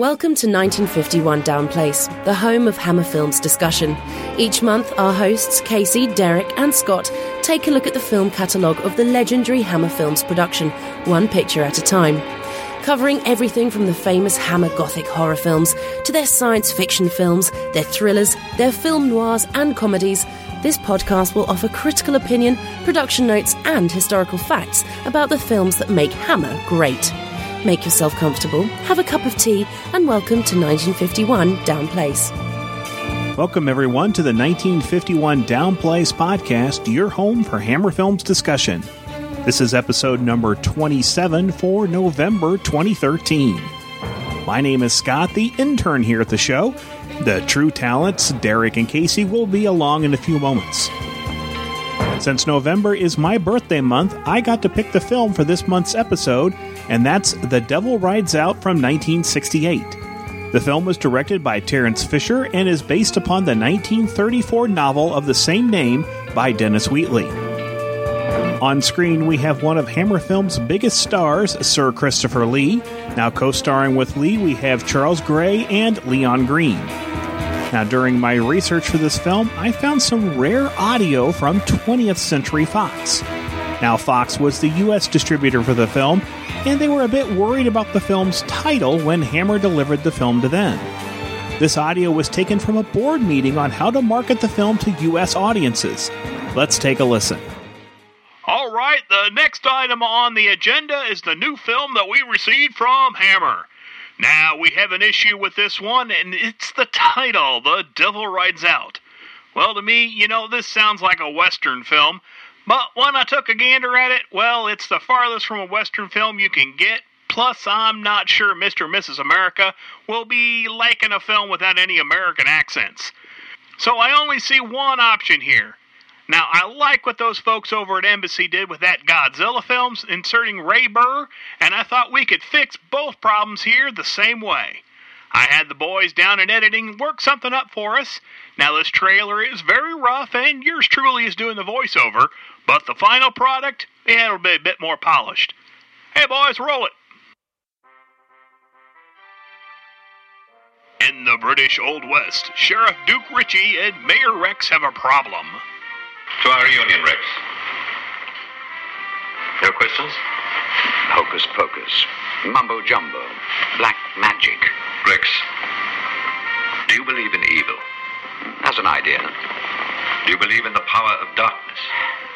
Welcome to 1951 Down Place, the home of Hammer Films discussion. Each month, our hosts, Casey, Derek, and Scott, take a look at the film catalogue of the legendary Hammer Films production, one picture at a time. Covering everything from the famous Hammer Gothic horror films to their science fiction films, their thrillers, their film noirs, and comedies, this podcast will offer critical opinion, production notes, and historical facts about the films that make Hammer great. Make yourself comfortable, have a cup of tea, and welcome to 1951 Down Place. Welcome, everyone, to the 1951 Down Place podcast, your home for Hammer Films discussion. This is episode number 27 for November 2013. My name is Scott, the intern here at the show. The true talents, Derek and Casey, will be along in a few moments. Since November is my birthday month, I got to pick the film for this month's episode, and that's The Devil Rides Out from 1968. The film was directed by Terence Fisher and is based upon the 1934 novel of the same name by Dennis Wheatley. On screen, we have one of Hammer Film's biggest stars, Sir Christopher Lee. Now, co starring with Lee, we have Charles Gray and Leon Greene. Now, during my research for this film, I found some rare audio from 20th Century Fox. Now, Fox was the U.S. distributor for the film, and they were a bit worried about the film's title when Hammer delivered the film to them. This audio was taken from a board meeting on how to market the film to U.S. audiences. Let's take a listen. All right, the next item on the agenda is the new film that we received from Hammer. Now, we have an issue with this one, and it's the title, The Devil Rides Out. Well, to me, you know, this sounds like a Western film, but when I took a gander at it, well, it's the farthest from a Western film you can get. Plus, I'm not sure Mr. and Mrs. America will be liking a film without any American accents. So I only see one option here. Now, I like what those folks over at Embassy did with that Godzilla films, inserting Ray Burr, and I thought we could fix both problems here the same way. I had the boys down in editing work something up for us. Now, this trailer is very rough, and yours truly is doing the voiceover, but the final product, yeah, it'll be a bit more polished. Hey, boys, roll it. In the British Old West, Sheriff Duke Ritchie and Mayor Rex have a problem. To our union, Rex. No questions? Hocus pocus. Mumbo jumbo. Black magic. Rex, do you believe in evil? As an idea. Do you believe in the power of darkness?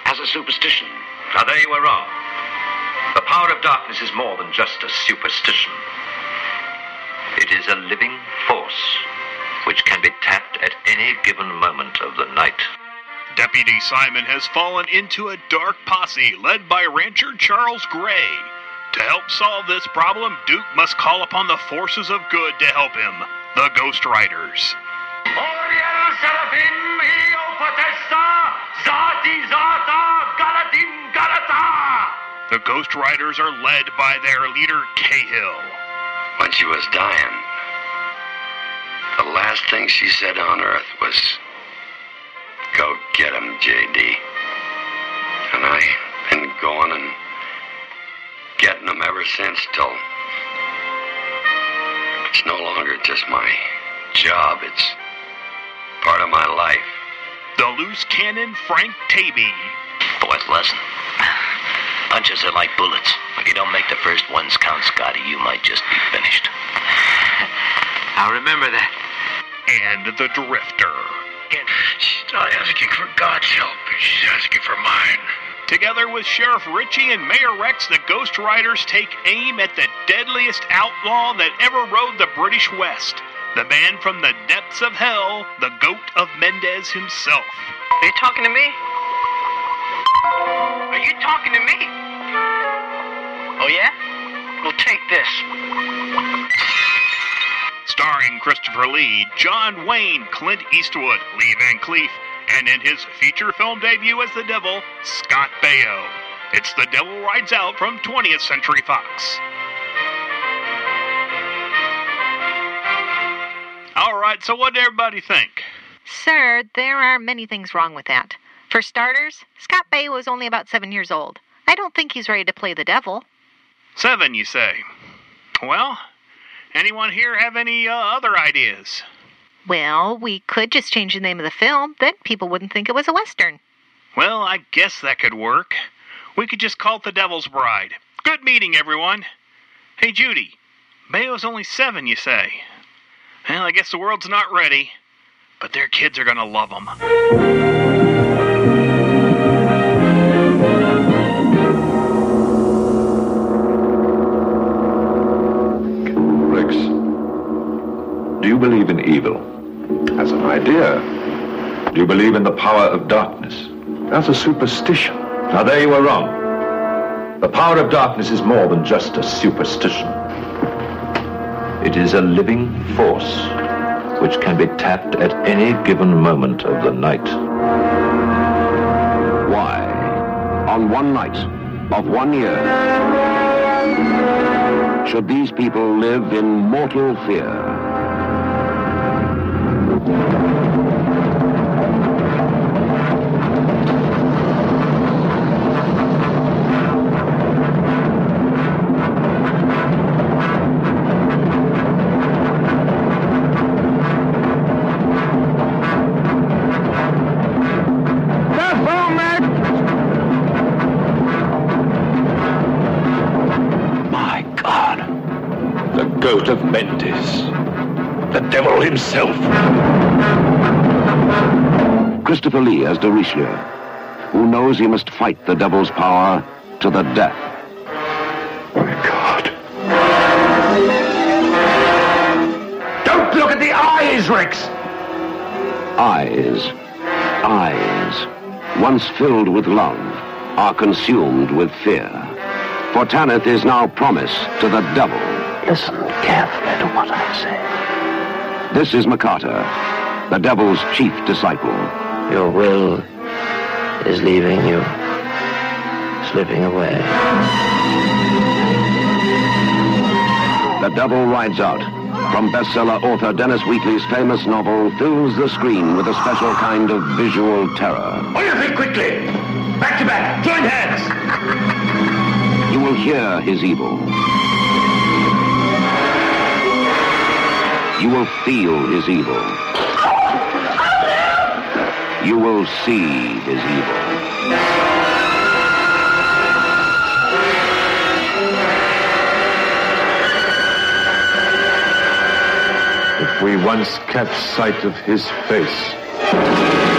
As a superstition. Now, there you are wrong. The power of darkness is more than just a superstition. It is a living force which can be tapped at any given moment of the night. Deputy Simon has fallen into a dark posse led by rancher Charles Gray. To help solve this problem, Duke must call upon the forces of good to help him, the Ghost Riders. Oriel Seraphim Io Potesta Zati Zata Galatim Galata The Ghost Riders are led by their leader Cahill. When she was dying, the last thing she said on earth was, Go get him, JD. And I've been going and getting him ever since till it's no longer just my job, it's loose cannon Frank Taby. Boys, listen. Punches are like bullets. If you don't make the first ones count, Scotty, you might just be finished. I'll remember that. And the Drifter. And She's not asking for God's help, she's asking for mine. Together with Sheriff Ritchie and Mayor Rex, the Ghost Riders take aim at the deadliest outlaw that ever rode the British West. The man from the depths of hell, the goat of Mendes himself. Are you talking to me? Are you talking to me? Oh, yeah? Well, take this. Starring Christopher Lee, John Wayne, Clint Eastwood, Lee Van Cleef, and in his feature film debut as the Devil, Scott Baio. It's The Devil Rides Out from 20th Century Fox. Right, so what did everybody think? Sir, there are many things wrong with that. For starters, Scott Baio was only about seven years old. I don't think he's ready to play the devil. Seven, you say? Well, Anyone here have any uh, other ideas? Well, we could just change the name of the film, then people wouldn't think it was a Western. Well, I guess that could work. We could just call it The Devil's Bride. Good meeting, everyone. Hey, Judy. Baio's only seven, you say? Well, I guess the world's not ready, but their kids are gonna love them. Rex, do you believe in evil? As an idea. Do you believe in the power of darkness? That's a superstition. Now, there you are wrong. The power of darkness is more than just a superstition. It is a living force which can be tapped at any given moment of the night. Why, on one night of one year, should these people live in mortal fear? Christopher Lee as de Richleau, who knows he must fight the devil's power to the death. My God. Don't look at the eyes, Rex! Eyes, eyes, once filled with love, are consumed with fear. For Tanith is now promised to the devil. Listen carefully to what I say. This is Mocata, the devil's chief disciple. Your will is leaving you, slipping away. The Devil Rides Out, from bestseller author Dennis Wheatley's famous novel, fills the screen with a special kind of visual terror. On your feet quickly! Back to back! Join hands! You will hear his evil. You will feel his evil. You will see his evil. If we once catch sight of his face,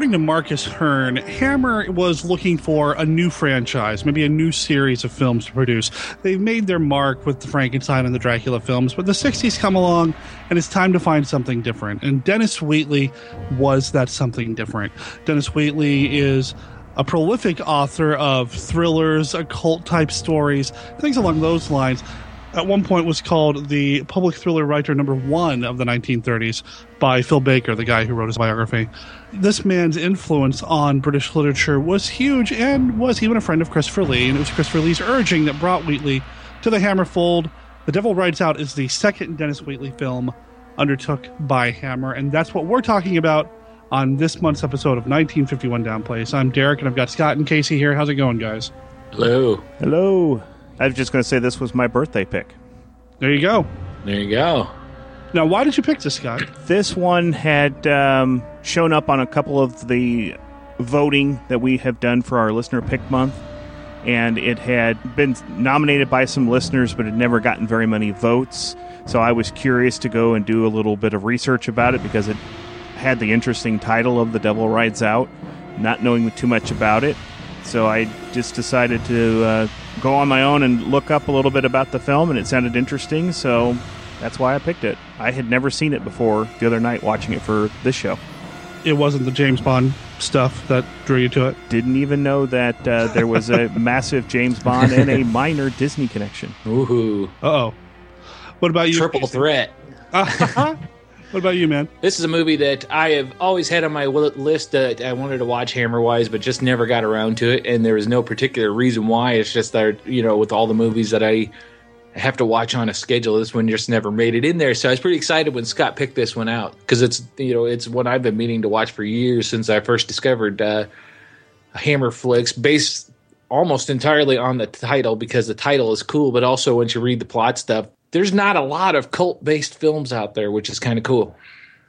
According to Marcus Hearn, Hammer was looking for a new franchise, maybe a new series of films to produce. They've made their mark with the Frankenstein and the Dracula films, but the 60s come along and it's time to find something different. And Dennis Wheatley was that something different. Dennis Wheatley is a prolific author of thrillers, occult type stories, things along those lines. At one point was called the public thriller writer number one of the 1930s by Phil Baker, the guy who wrote his biography. This man's influence on British literature was huge and was even a friend of Christopher Lee, and it was Christopher Lee's urging that brought Wheatley to the Hammer fold. The Devil Rides Out is the second Dennis Wheatley film undertook by Hammer, and that's what we're talking about on this month's episode of 1951 Downplace. I'm Derek, and I've got Scott and Casey here. How's it going, guys? Hello. Hello. I was just going to say this was my birthday pick. There you go. There you go. Now, why did you pick this, Scott? This one had um, shown up on a couple of the voting that we have done for our listener pick month, and it had been nominated by some listeners, but had never gotten very many votes. So I was curious to go and do a little bit of research about it because it had the interesting title of The Devil Rides Out, not knowing too much about it. So I just decided to uh, go on my own and look up a little bit about the film, and it sounded interesting. So that's why I picked it. I had never seen it before the other night watching it for this show. It wasn't the James Bond stuff that drew you to it. Didn't even know that uh, there was a massive James Bond and a minor Disney connection. Ooh. Uh oh. What about you? Triple threat. what about you, man? This is a movie that I have always had on my list that I wanted to watch Hammer wise, but just never got around to it. And there was no particular reason why. It's just that, you know, with all the movies that I have to watch on a schedule. This one just never made it in there, so I was pretty excited when Scott picked this one out because it's you know it's one I've been meaning to watch for years since I first discovered uh, Hammer flicks based almost entirely on the title because the title is cool, but also once you read the plot stuff, there's not a lot of cult based films out there, which is kind of cool.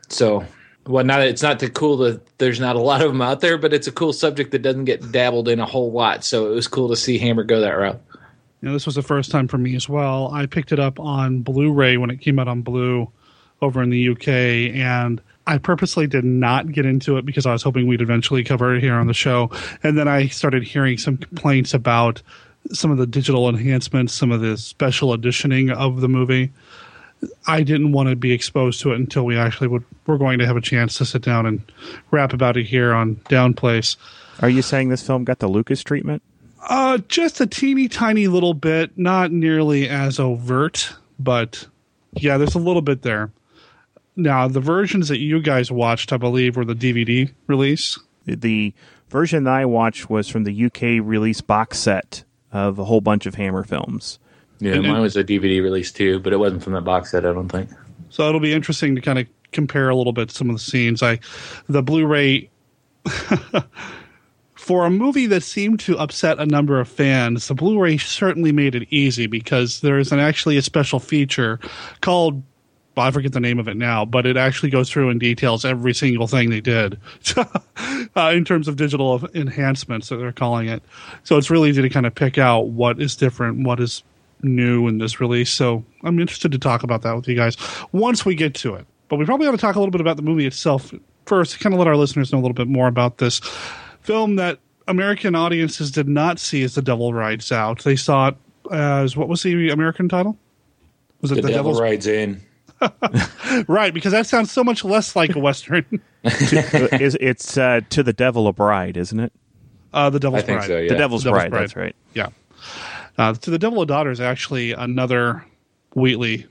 So, well, not it's not the cool that there's not a lot of them out there, but it's a cool subject that doesn't get dabbled in a whole lot. So it was cool to see Hammer go that route. You know, this was the first time for me as well. I picked it up on Blu-ray when it came out on Blue over in the UK, and I purposely did not get into it because I was hoping we'd eventually cover it here on the show. And then I started hearing some complaints about some of the digital enhancements, some of the special editioning of the movie. I didn't want to be exposed to it until we actually would we're going to have a chance to sit down and rap about it here on Down Place. Are you saying this film got the Lucas treatment? Uh, just a teeny tiny little bit, not nearly as overt, but yeah, there's a little bit there. Now, the versions that you guys watched, I believe, were the DVD release. The version that I watched was from the UK release box set of a whole bunch of Hammer films. Yeah, and, mine was a DVD release too, but it wasn't from that box set, I don't think. So it'll be interesting to kind of compare a little bit some of the scenes. I the Blu-ray for a movie that seemed to upset a number of fans, the Blu-ray certainly made it easy because there is an, actually a special feature called well, I forget the name of it now, but it actually goes through and details every single thing they did uh, in terms of digital enhancements that they're calling it. So it's really easy to kind of pick out what is different, what is new in this release. So I'm interested to talk about that with you guys once we get to it. But we probably ought to talk a little bit about the movie itself first, kind of let our listeners know a little bit more about this film that American audiences did not see as The Devil Rides Out. They saw it as what was the American title? Was it The, the Devil Rides In? Right, because that sounds so much less like a western. it's uh, to the devil a bride, isn't it? Uh, the Devil's I think Bride. So, yeah. The Devil's, the Devil's bride, bride, That's right. Yeah. Uh, to the Devil a Daughter is actually another Wheatley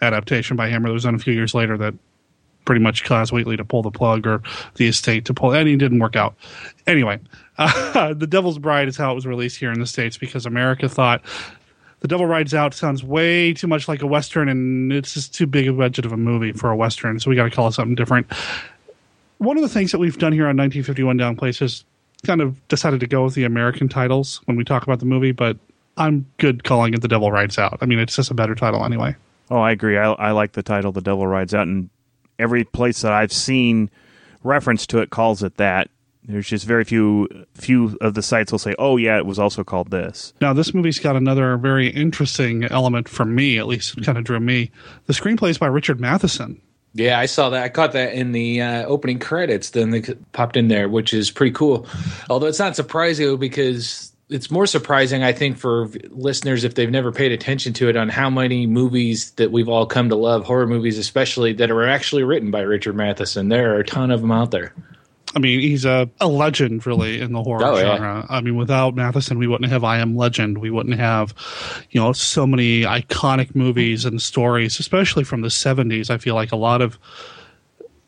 adaptation by Hammer that was done a few years later that pretty much caused Wheatley to pull the plug or the estate to pull, and it didn't work out. Anyway, uh, The Devil's Bride is how it was released here in the States because America thought The Devil Rides Out sounds way too much like a Western and it's just too big a budget of a movie for a Western, so we got to call it something different. One of the things that we've done here on 1951 Down Place is kind of decided to go with the American titles when we talk about the movie, but I'm good calling it The Devil Rides Out. I mean, it's just a better title anyway. Oh, I agree. I, I like the title The Devil Rides Out, and every place that I've seen reference to it calls it that. There's just very few few of the sites will say, "Oh yeah, it was also called this." Now, this movie's got another very interesting element for me, at least it kind of drew me. The screenplay is by Richard Matheson. Yeah, I saw that. I caught that in the uh, opening credits. Then they popped in there, which is pretty cool. Although it's not surprising because it's more surprising, I think, for listeners if they've never paid attention to it on how many movies that we've all come to love, horror movies especially, that are actually written by Richard Matheson. There are a ton of them out there. I mean, he's a, a legend, really, in the horror oh, genre. Yeah. I mean, without Matheson, we wouldn't have I Am Legend. We wouldn't have, you know, so many iconic movies and stories, especially from the 70s. I feel like a lot of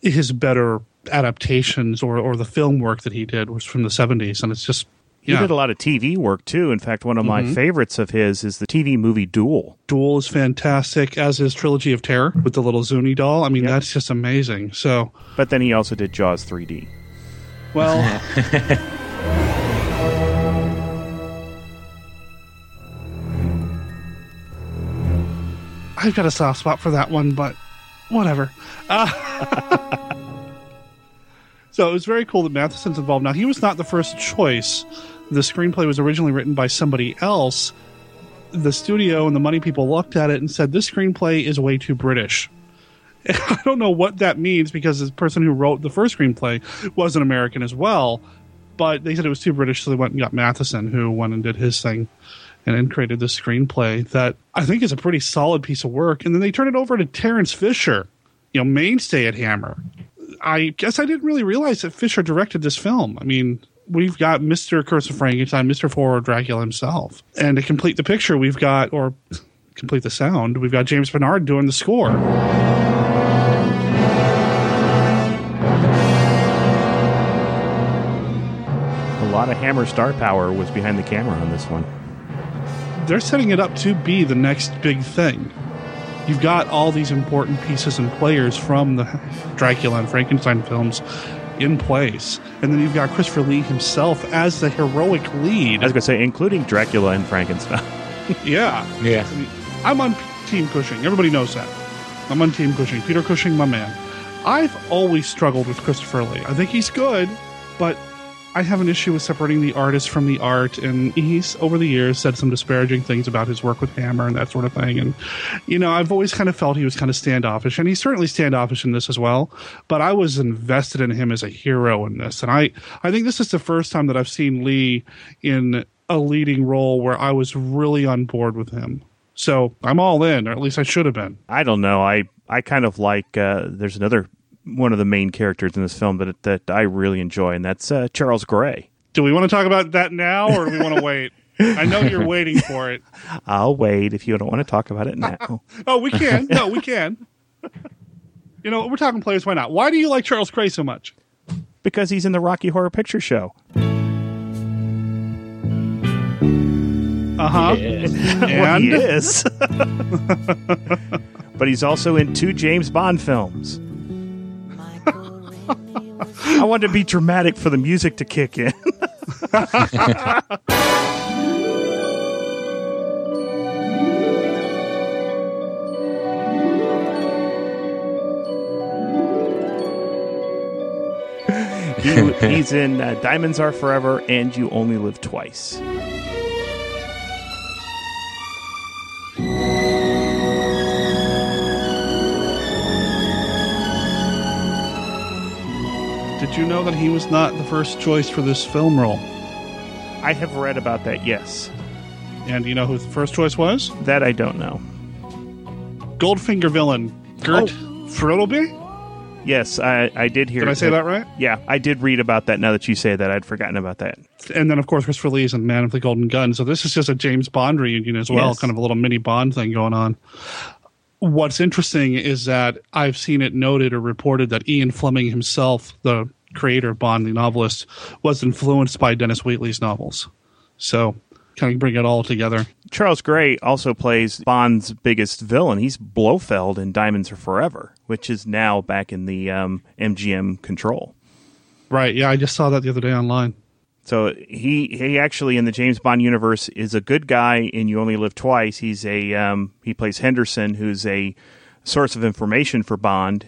his better adaptations or, or the film work that he did was from the 70s. And it's just he did a lot of TV work too. In fact, one of my mm-hmm. favorites of his is the TV movie Duel. Duel is fantastic, as is Trilogy of Terror with the little Zuni doll. I mean, yep. that's just amazing. So, but then he also did Jaws 3D. Well, I've got a soft spot for that one, but whatever. Uh, So it was very cool that Matheson's involved. Now, he was not the first choice. The screenplay was originally written by somebody else. The studio and the money people looked at it and said, This screenplay is way too British. I don't know what that means because the person who wrote the first screenplay was an American as well. But they said it was too British, so they went and got Matheson, who went and did his thing and then created this screenplay that I think is a pretty solid piece of work. And then they turned it over to Terence Fisher, you know, mainstay at Hammer, I guess I didn't really realize that Fisher directed this film. I mean, we've got Mr. Curse of Frankenstein, Mr. Horror Dracula himself. And to complete the picture, we've got, or complete the sound, we've got James Bernard doing the score. Lot of Hammer star power was behind the camera on this one. they're setting it up to be the next big thing. You've got all these important pieces and players from the Dracula and Frankenstein films in place. And then you've got Christopher Lee himself as the heroic lead. I was going to say, including Dracula and Frankenstein. yeah. Yeah. I mean, I'm on Team Cushing. Everybody knows that. I'm on Team Cushing. Peter Cushing, my man. I've always struggled with Christopher Lee. I think he's good, but I have an issue with separating the artist from the art, and he's over the years said some disparaging things about his work with Hammer and that sort of thing. And you know, I've always kind of felt he was kind of standoffish, and he's certainly standoffish in this as well. But I was invested in him as a hero in this, and I I think this is the first time that I've seen Lee in a leading role where I was really on board with him. So I'm all in, or at least I should have been. I don't know. I I kind of like. Uh, there's another one of the main characters in this film that that I really enjoy, and that's uh, Charles Gray. Do we want to talk about that now, or do we want to wait? I know you're waiting for it. I'll wait if you don't want to talk about it now. oh, we can. No, we can. You know, we're talking players. Why not? Why do you like Charles Gray so much? because he's in the Rocky Horror Picture Show. Uh huh. well, he is. but he's also in two James Bond films. I wanted to be dramatic for the music to kick in. he's in uh, Diamonds Are Forever and You Only Live Twice. Did you know that he was not the first choice for this film role? I have read about that, yes. And you know who the first choice was? That I don't know. Goldfinger villain Gert oh. Frödelby? Yes, I, I did hear. Did I say that right? Yeah, I did read about that. Now that you say that, I'd forgotten about that. And then, of course, Christopher Lee is in Man of the Golden Gun. So this is just a James Bond reunion as well, Yes. kind of a little mini Bond thing going on. What's interesting is that I've seen it noted or reported that Ian Fleming himself, the creator of Bond, the novelist, was influenced by Dennis Wheatley's novels. So kind of bring it all together. Charles Gray also plays Bond's biggest villain. He's Blofeld in Diamonds Are Forever, which is now back in the um, MGM control. Right. Yeah, I just saw that the other day online. So he he actually in the James Bond universe is a good guy in You Only Live Twice. He's a um, he plays Henderson, who's a source of information for Bond.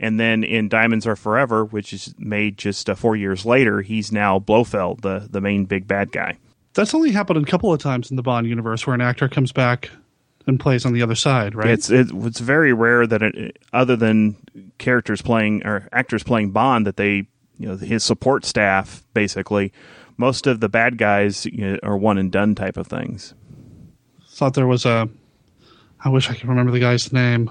And then in Diamonds Are Forever, which is made just uh, four years later, he's now Blofeld, the the main big bad guy. That's only happened a couple of times in the Bond universe where an actor comes back and plays on the other side, right? It's it, it's very rare that it, other than characters playing or actors playing Bond that they you know his support staff basically most of the bad guys you know, are one and done type of things. thought there was a. I wish I could remember the guy's name.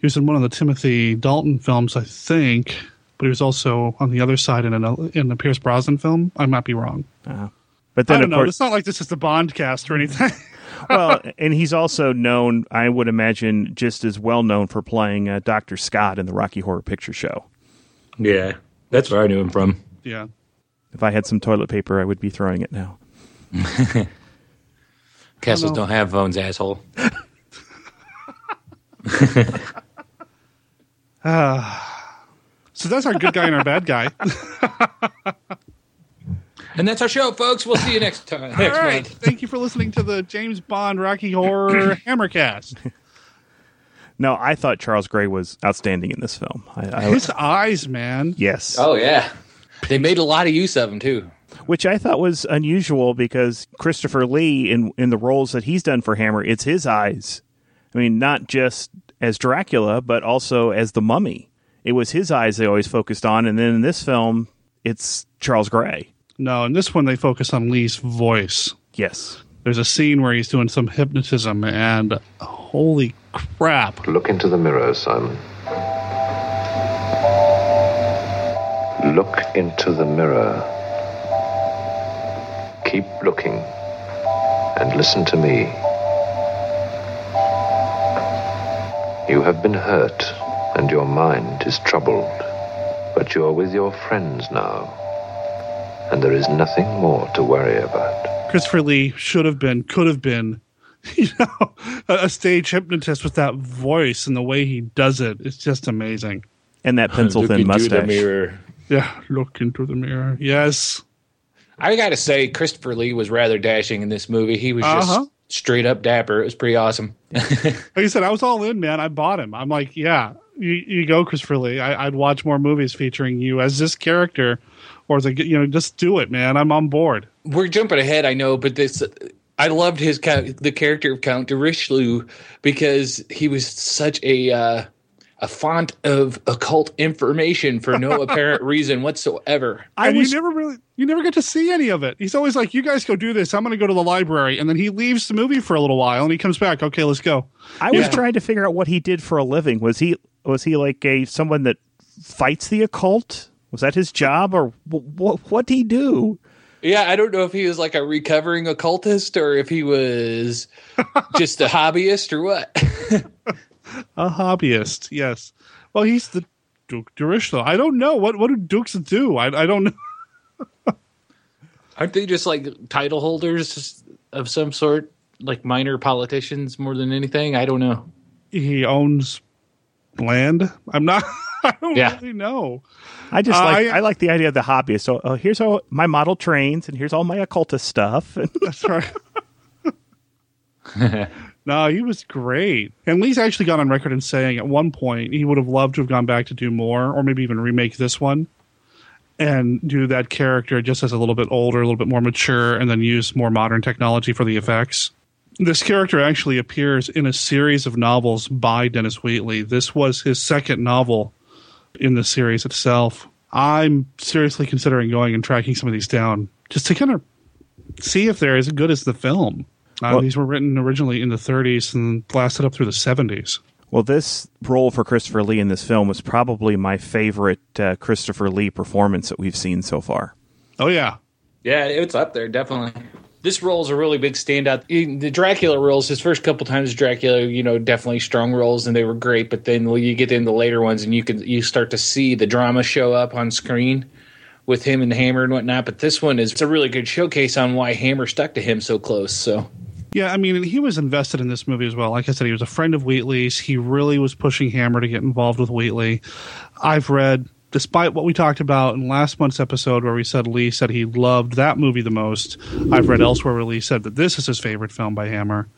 He was in one of the Timothy Dalton films, I think, but he was also on the other side in an in the Pierce Brosnan film. I might be wrong. Uh, but then I don't of know. course, It's not like this is the Bond cast or anything. well, and he's also known, I would imagine, just as well known for playing uh, Doctor Scott in the Rocky Horror Picture Show. Yeah, that's where I knew him from. yeah. If I had some toilet paper, I would be throwing it now. Castles know. don't have phones, asshole. So that's our good guy and our bad guy. And that's our show, folks. We'll see you next time. All Next right. month. Thank you for listening to the James Bond Rocky Horror Hammercast. No, I thought Charles Gray was outstanding in this film. I, I, His eyes, man. yes. Oh yeah, they made a lot of use of him too. which I thought was unusual because Christopher Lee in in the roles that he's done for Hammer, it's his eyes. I mean, not just as Dracula, but also as the Mummy. It was his eyes they always focused on, and then in this film, it's Charles Gray. No, in this one they focus on Lee's voice. Yes, There's a scene where he's doing some hypnotism, and holy crap! Look into the mirror, Simon. Look into the mirror. Keep looking and listen to me. You have been hurt and your mind is troubled, but you're with your friends now. and there is nothing more to worry about. Christopher Lee should have been, could have been, you know, a, a stage hypnotist with that voice and the way he does it. It's just amazing. And that pencil thin mustache. mirror. Yeah, look into the mirror. Yes. I got to say, Christopher Lee was rather dashing in this movie. He was just Uh-huh. Straight up dapper. It was pretty awesome. Like I said, I was all in, man. I bought him. I'm like, yeah, you, you go, Christopher Lee. I, I'd watch more movies featuring you as this character, or as a, you know, just do it, man. I'm on board. We're jumping ahead, I know, but this I loved his the character of Count de Richelieu because he was such a uh, a font of occult information for no apparent reason whatsoever. and you never really, you never get to see any of it. He's always like, you guys go do this. I'm going to go to the library, and then he leaves the movie for a little while, and he comes back. Okay, let's go. I was trying to figure out what he did for a living. Was he was he like a someone that fights the occult? Was that his job, or what? What did he do? Yeah, I don't know if he was like a recovering occultist or if he was just a hobbyist or what. A hobbyist, yes. Well, he's the Duke de I don't know what what do dukes do. I I don't know. Aren't they just like title holders of some sort, like minor politicians more than anything? I don't know. He owns land. I'm not. I don't Yeah. really know. I just Uh, like I- I, like the idea of the hobbyist. So uh, here's all my model trains, and here's all my occultist stuff. That's right. No, he was great. And Lee's actually gone on record in saying at one point he would have loved to have gone back to do more, or maybe even remake this one and do that character just as a little bit older, a little bit more mature, and then use more modern technology for the effects. This character actually appears in a series of novels by Dennis Wheatley. This was his second novel in the series itself. I'm seriously considering going and tracking some of these down just to kind of see if they're as good as the film. Uh, Well- these were written originally in the 30s and lasted up through the 70s. well, this role for Christopher Lee in this film was probably my favorite uh, Christopher Lee performance that we've seen so far. Oh yeah, Yeah, it's up there definitely. This role is a really big standout. In the Dracula roles, his first couple times Dracula, you know, definitely strong roles and they were great. But then you get into later ones and you can you start to see the drama show up on screen with him and Hammer and whatnot. But this one is it's a really good showcase on why Hammer stuck to him so close. So Yeah, I mean, he was invested in this movie as well. Like I said, he was a friend of Wheatley's. He really was pushing Hammer to get involved with Wheatley. I've read, despite what we talked about in last month's episode, where we said Lee said he loved that movie the most. I've read elsewhere where Lee said that this is his favorite film by Hammer.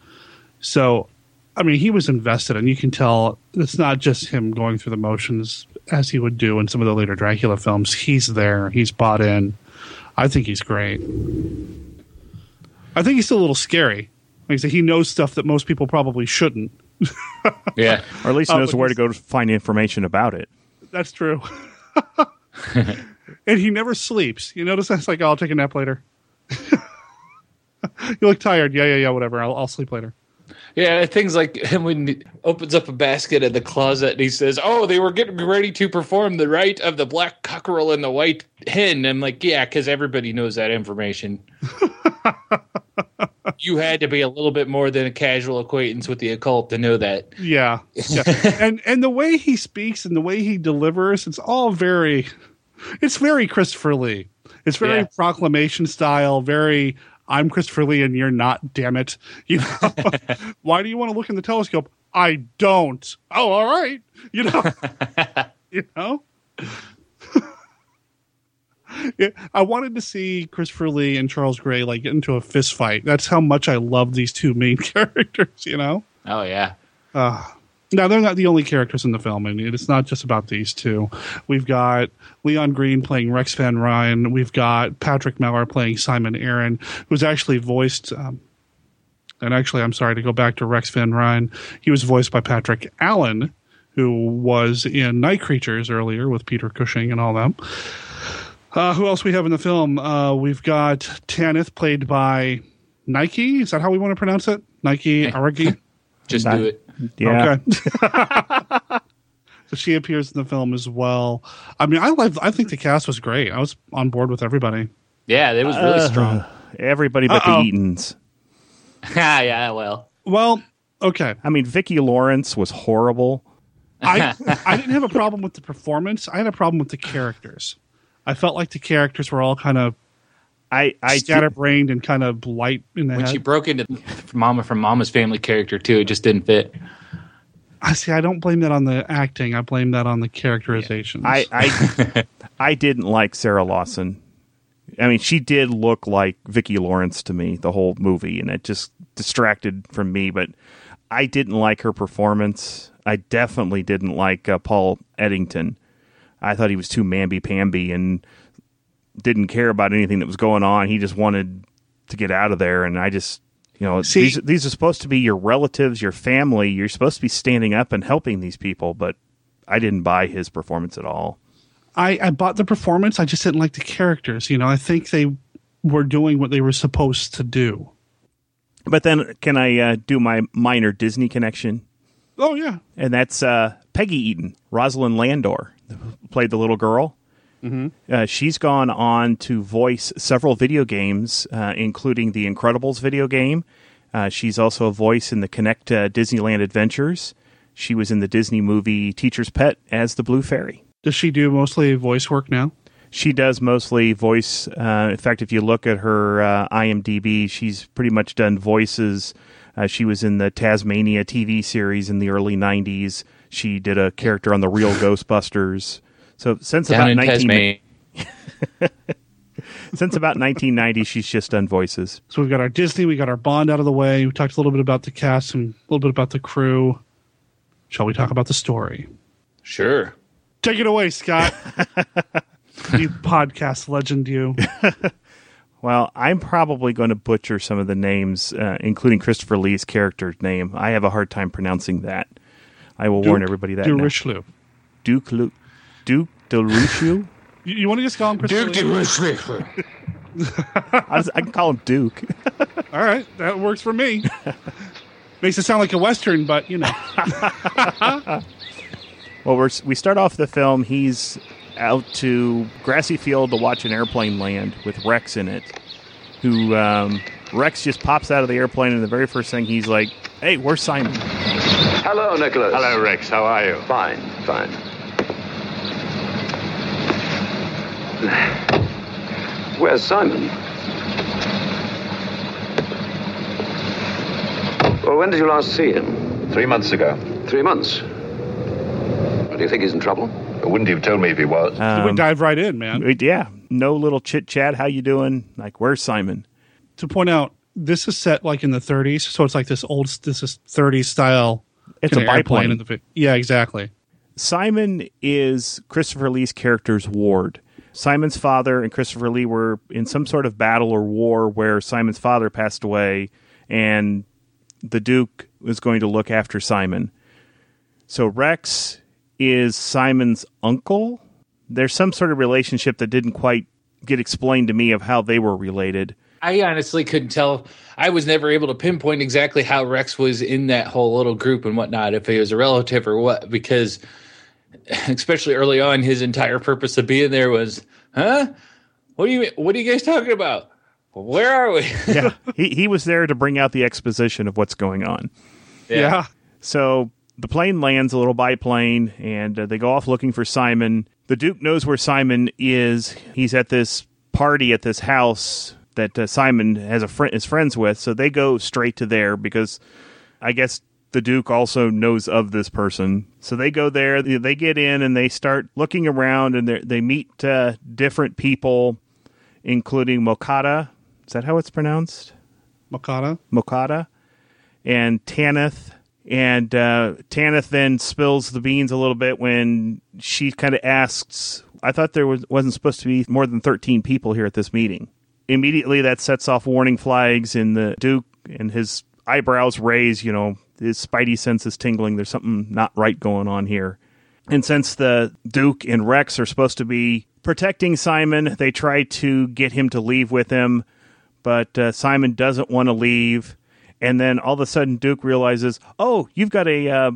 So, I mean, he was invested, and you can tell it's not just him going through the motions as he would do in some of the later Dracula films. He's there. He's bought in. I think he's great. I think he's still a little scary. Like I said, he knows stuff that most people probably shouldn't. yeah, or at least Uh, knows but where to go to find information about it. That's true. and he never sleeps. You notice that's like, oh, I'll take a nap later. you look tired. Yeah, yeah, yeah. Whatever. I'll, I'll sleep later. Yeah, things like him when he opens up a basket in the closet and he says, "Oh, they were getting ready to perform the rite of the black cockerel and the white hen." I'm like, "Yeah, because everybody knows that information." You had to be a little bit more than a casual acquaintance with the occult to know that. Yeah, yeah. and and the way he speaks and the way he delivers, it's all very, it's very Christopher Lee. It's very Yeah. proclamation style. Very, I'm Christopher Lee and you're not. Damn it! You know, why do you want to look in the telescope? I don't. Oh, all right. You know, you know. I wanted to see Christopher Lee and Charles Gray like get into a fist fight. That's how much I love these two main characters. You know. Oh yeah. Uh, now they're not the only characters in the film, and it's not just about these two. We've got Leon Greene playing Rex Van Ryn. We've got Patrick Mellor playing Simon Aron, who's actually voiced. Um, and actually, I'm sorry to go back to Rex Van Ryn. He was voiced by Patrick Allen, who was in Night Creatures earlier with Peter Cushing and all them. Uh, who else we have in the film? Uh, we've got Tanith, played by Nike. Is that how we want to pronounce it? Nike Arrighi. Just do it. Yeah. Okay. so she appears in the film as well. I mean, I like. I think the cast was great. I was on board with everybody. Yeah, it was really Uh, strong. Everybody but Uh-oh. the Eatons. Ah, yeah, well. Well, okay. I mean, Vicki Lawrence was horrible. I I didn't have a problem with the performance. I had a problem with the characters. I felt like the characters were all kind of I, I scatterbrained and kind of light in the when head. she broke into Mama from Mama's Family character too, it just didn't fit. I see. I don't blame that on the acting. I blame that on the characterizations. I I, I didn't like Sarah Lawson. I mean, she did look like Vicki Lawrence to me the whole movie, and it just distracted from me. But I didn't like her performance. I definitely didn't like uh, Paul Eddington. I thought he was too mamby pamby and didn't care about anything that was going on. He just wanted to get out of there, and I just. You know, See- these these are supposed to be your relatives, your family. You're supposed to be standing up and helping these people, but I didn't buy his performance at all. I, I bought the performance. I just didn't like the characters. You know, I think they were doing what they were supposed to do. But then, can I uh, do my minor Disney connection? Oh yeah, And that's uh, Peggy Eaton, Rosalyn Landor, played the little girl. Mm-hmm. Uh, she's gone on to voice several video games, uh, including the Incredibles video game. Uh, she's also a voice in the Kinect uh, Disneyland Adventures. She was in the Disney movie Teacher's Pet as the Blue Fairy. Does she do mostly voice work now? She does mostly voice. Uh, in fact, if you look at her uh, IMDb, she's pretty much done voices. Uh, she was in the Taz-Mania TV series in the early '90s. She did a character on the Real Ghostbusters. So since Down about in 19 since about 1990, she's just done voices. So we've got our Disney, we got our Bond out of the way. We talked a little bit about the cast and a little bit about the crew. Shall we talk about the story? Sure. Take it away, Scott. you podcast legend, you. Well, I'm probably going to butcher some of the names, uh, including Christopher Lee's character's name. I have a hard time pronouncing that. I will warn everybody that de now. Richelieu. Duke Lu- Duke de Richelieu. You, you want to just call him Christopher Duke de Lee? Richelieu. I, was- I can call him Duke. All right, that works for me. Makes it sound like a western, but you know. Well, we're, we start off the film. He's out to grassy field to watch an airplane land with Rex in it. Who um, Rex just pops out of the airplane, and the very first thing he's like, "Hey, where's Simon?" Hello, Nicholas. Hello, Rex. How are you? Fine, fine. Where's Simon? Well, when did you last see him? Three months ago. Three months. Do you think he's in trouble? Wouldn't you have told me if he was? we Um, dive right in, man. yeah, no little chit chat. How you doing? Like, where's Simon? To point out, this is set like in the 30s, so it's like this old, this is 30s style. It's kinda a airplane biplane. in the fi- yeah, exactly. Simon is Christopher Lee's character's ward. Simon's father and Christopher Lee were in some sort of battle or war where Simon's father passed away, and the Duke was going to look after Simon. So Rex is Simon's uncle. There's some sort of relationship that didn't quite get explained to me of how they were related. I honestly couldn't tell. I was never able to pinpoint exactly how Rex was in that whole little group and whatnot, if he was a relative or what, because especially early on, his entire purpose of being there was, huh? What are you what are you guys talking about? Where are we? yeah, he he was there to bring out the exposition of what's going on. Yeah. So the plane lands, a little biplane, and uh, they go off looking for Simon. The Duke knows where Simon is. He's at this party at this house that uh, Simon has a friend is friends with. So they go straight to there because I guess the Duke also knows of this person. So they go there. They get in and they start looking around, and they they meet uh, different people, including Mocata. Is that how it's pronounced? Makata. Mocata and Tanith. And uh, Tanith then spills the beans a little bit when she kind of asks, I thought there was, wasn't supposed to be more than 13 people here at this meeting. Immediately, that sets off warning flags in the Duke, and his eyebrows raise. You know, his spidey sense is tingling. There's something not right going on here. And since the Duke and Rex are supposed to be protecting Simon, they try to get him to leave with him, but uh, Simon doesn't want to leave. And then all of a sudden, Duke realizes, "Oh, you've got a uh,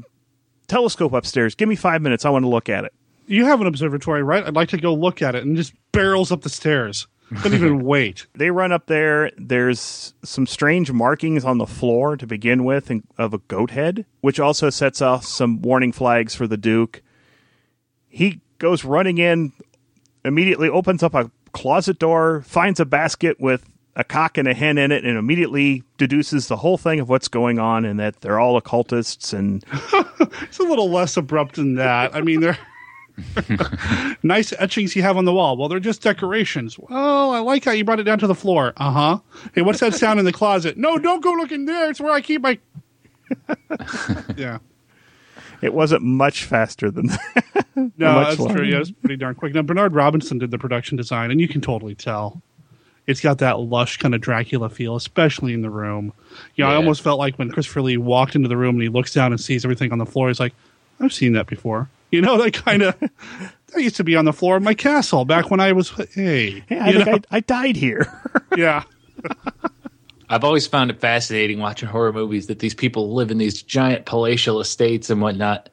telescope upstairs. Give me five minutes. I want to look at it." You have an observatory, right? I'd like to go look at it and just barrels up the stairs. Couldn't even wait. They run up there. There's some strange markings on the floor to begin with and- of a goat head, which also sets off some warning flags for the Duke. He goes running in, immediately opens up a closet door, finds a basket with a cock and a hen in it, and immediately deduces the whole thing of what's going on and that they're all occultists. And it's a little less abrupt than that. I mean, they're nice etchings you have on the wall. Well, they're just decorations. Well, I like how you brought it down to the floor. Uh huh. Hey, what's that sound in the closet? No, don't go looking there. It's where I keep my. yeah. it wasn't much faster than that. No, that's longer. true. Yeah, it's pretty darn quick. Now, Bernard Robinson did the production design, and you can totally tell. It's got that lush kind of Dracula feel, especially in the room. You know, I almost felt like when Christopher Lee walked into the room and he looks down and sees everything on the floor, he's like, I've seen that before. You know, that kind of. that used to be on the floor of my castle back when I was. Hey. Hey, I think I, I died here. yeah. I've always found it fascinating watching horror movies that these people live in these giant palatial estates and whatnot.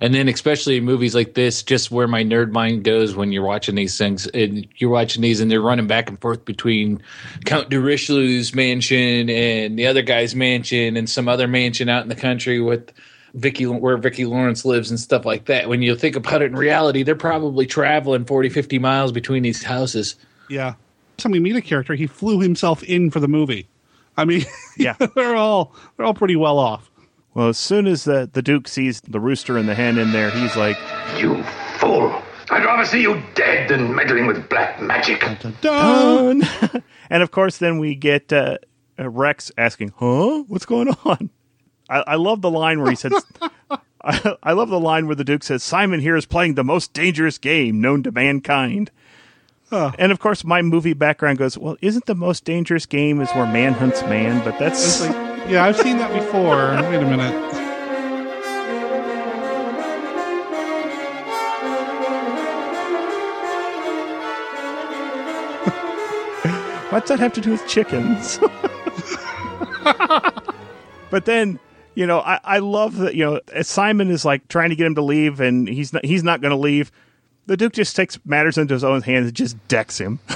And then, especially in movies like this, just where my nerd mind goes when you're watching these things, and you're watching these, and they're running back and forth between Count de Richleau's mansion and the other guy's mansion and some other mansion out in the country with Vicki, where Vicki Lawrence lives and stuff like that. When you think about it in reality, they're probably traveling 40, 50 miles between these houses. Yeah. Time we meet a character, he flew himself in for the movie. I mean, Yeah. they're all they're all pretty well off. well, as soon as the, the Duke sees the rooster and the hen in there, he's like, You fool! I'd rather see you dead than meddling with black magic. done. and of course, then we get uh, uh, Rex asking, "Huh? What's going on?" I, I love the line where he says, I, "I love the line where the Duke says Simon here is playing the most dangerous game known to mankind." And of course, my movie background goes, "Well, isn't the most dangerous game is where man hunts man?" But that's like, yeah, I've seen that before. Wait a minute. What's that have to do with chickens? but then, you know, I, I love that, you know, Simon is like trying to get him to leave and he's not, he's not going to leave. The Duke just takes matters into his own hands and just decks him.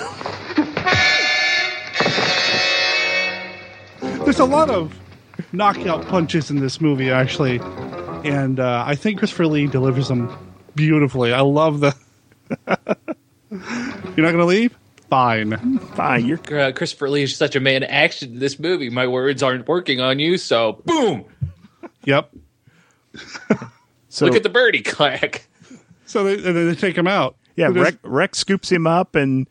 There's a lot of knockout punches in this movie, actually, and uh, I think Christopher Lee delivers them beautifully. I love the. You're not going to leave? Fine. Fine. You're uh, Christopher Lee is such a man action in this movie. My words aren't working on you, so boom. Yep. So- Look at the birdie clack. So they, and then they take him out. Yeah, So there's- Rex, Rex scoops him up, and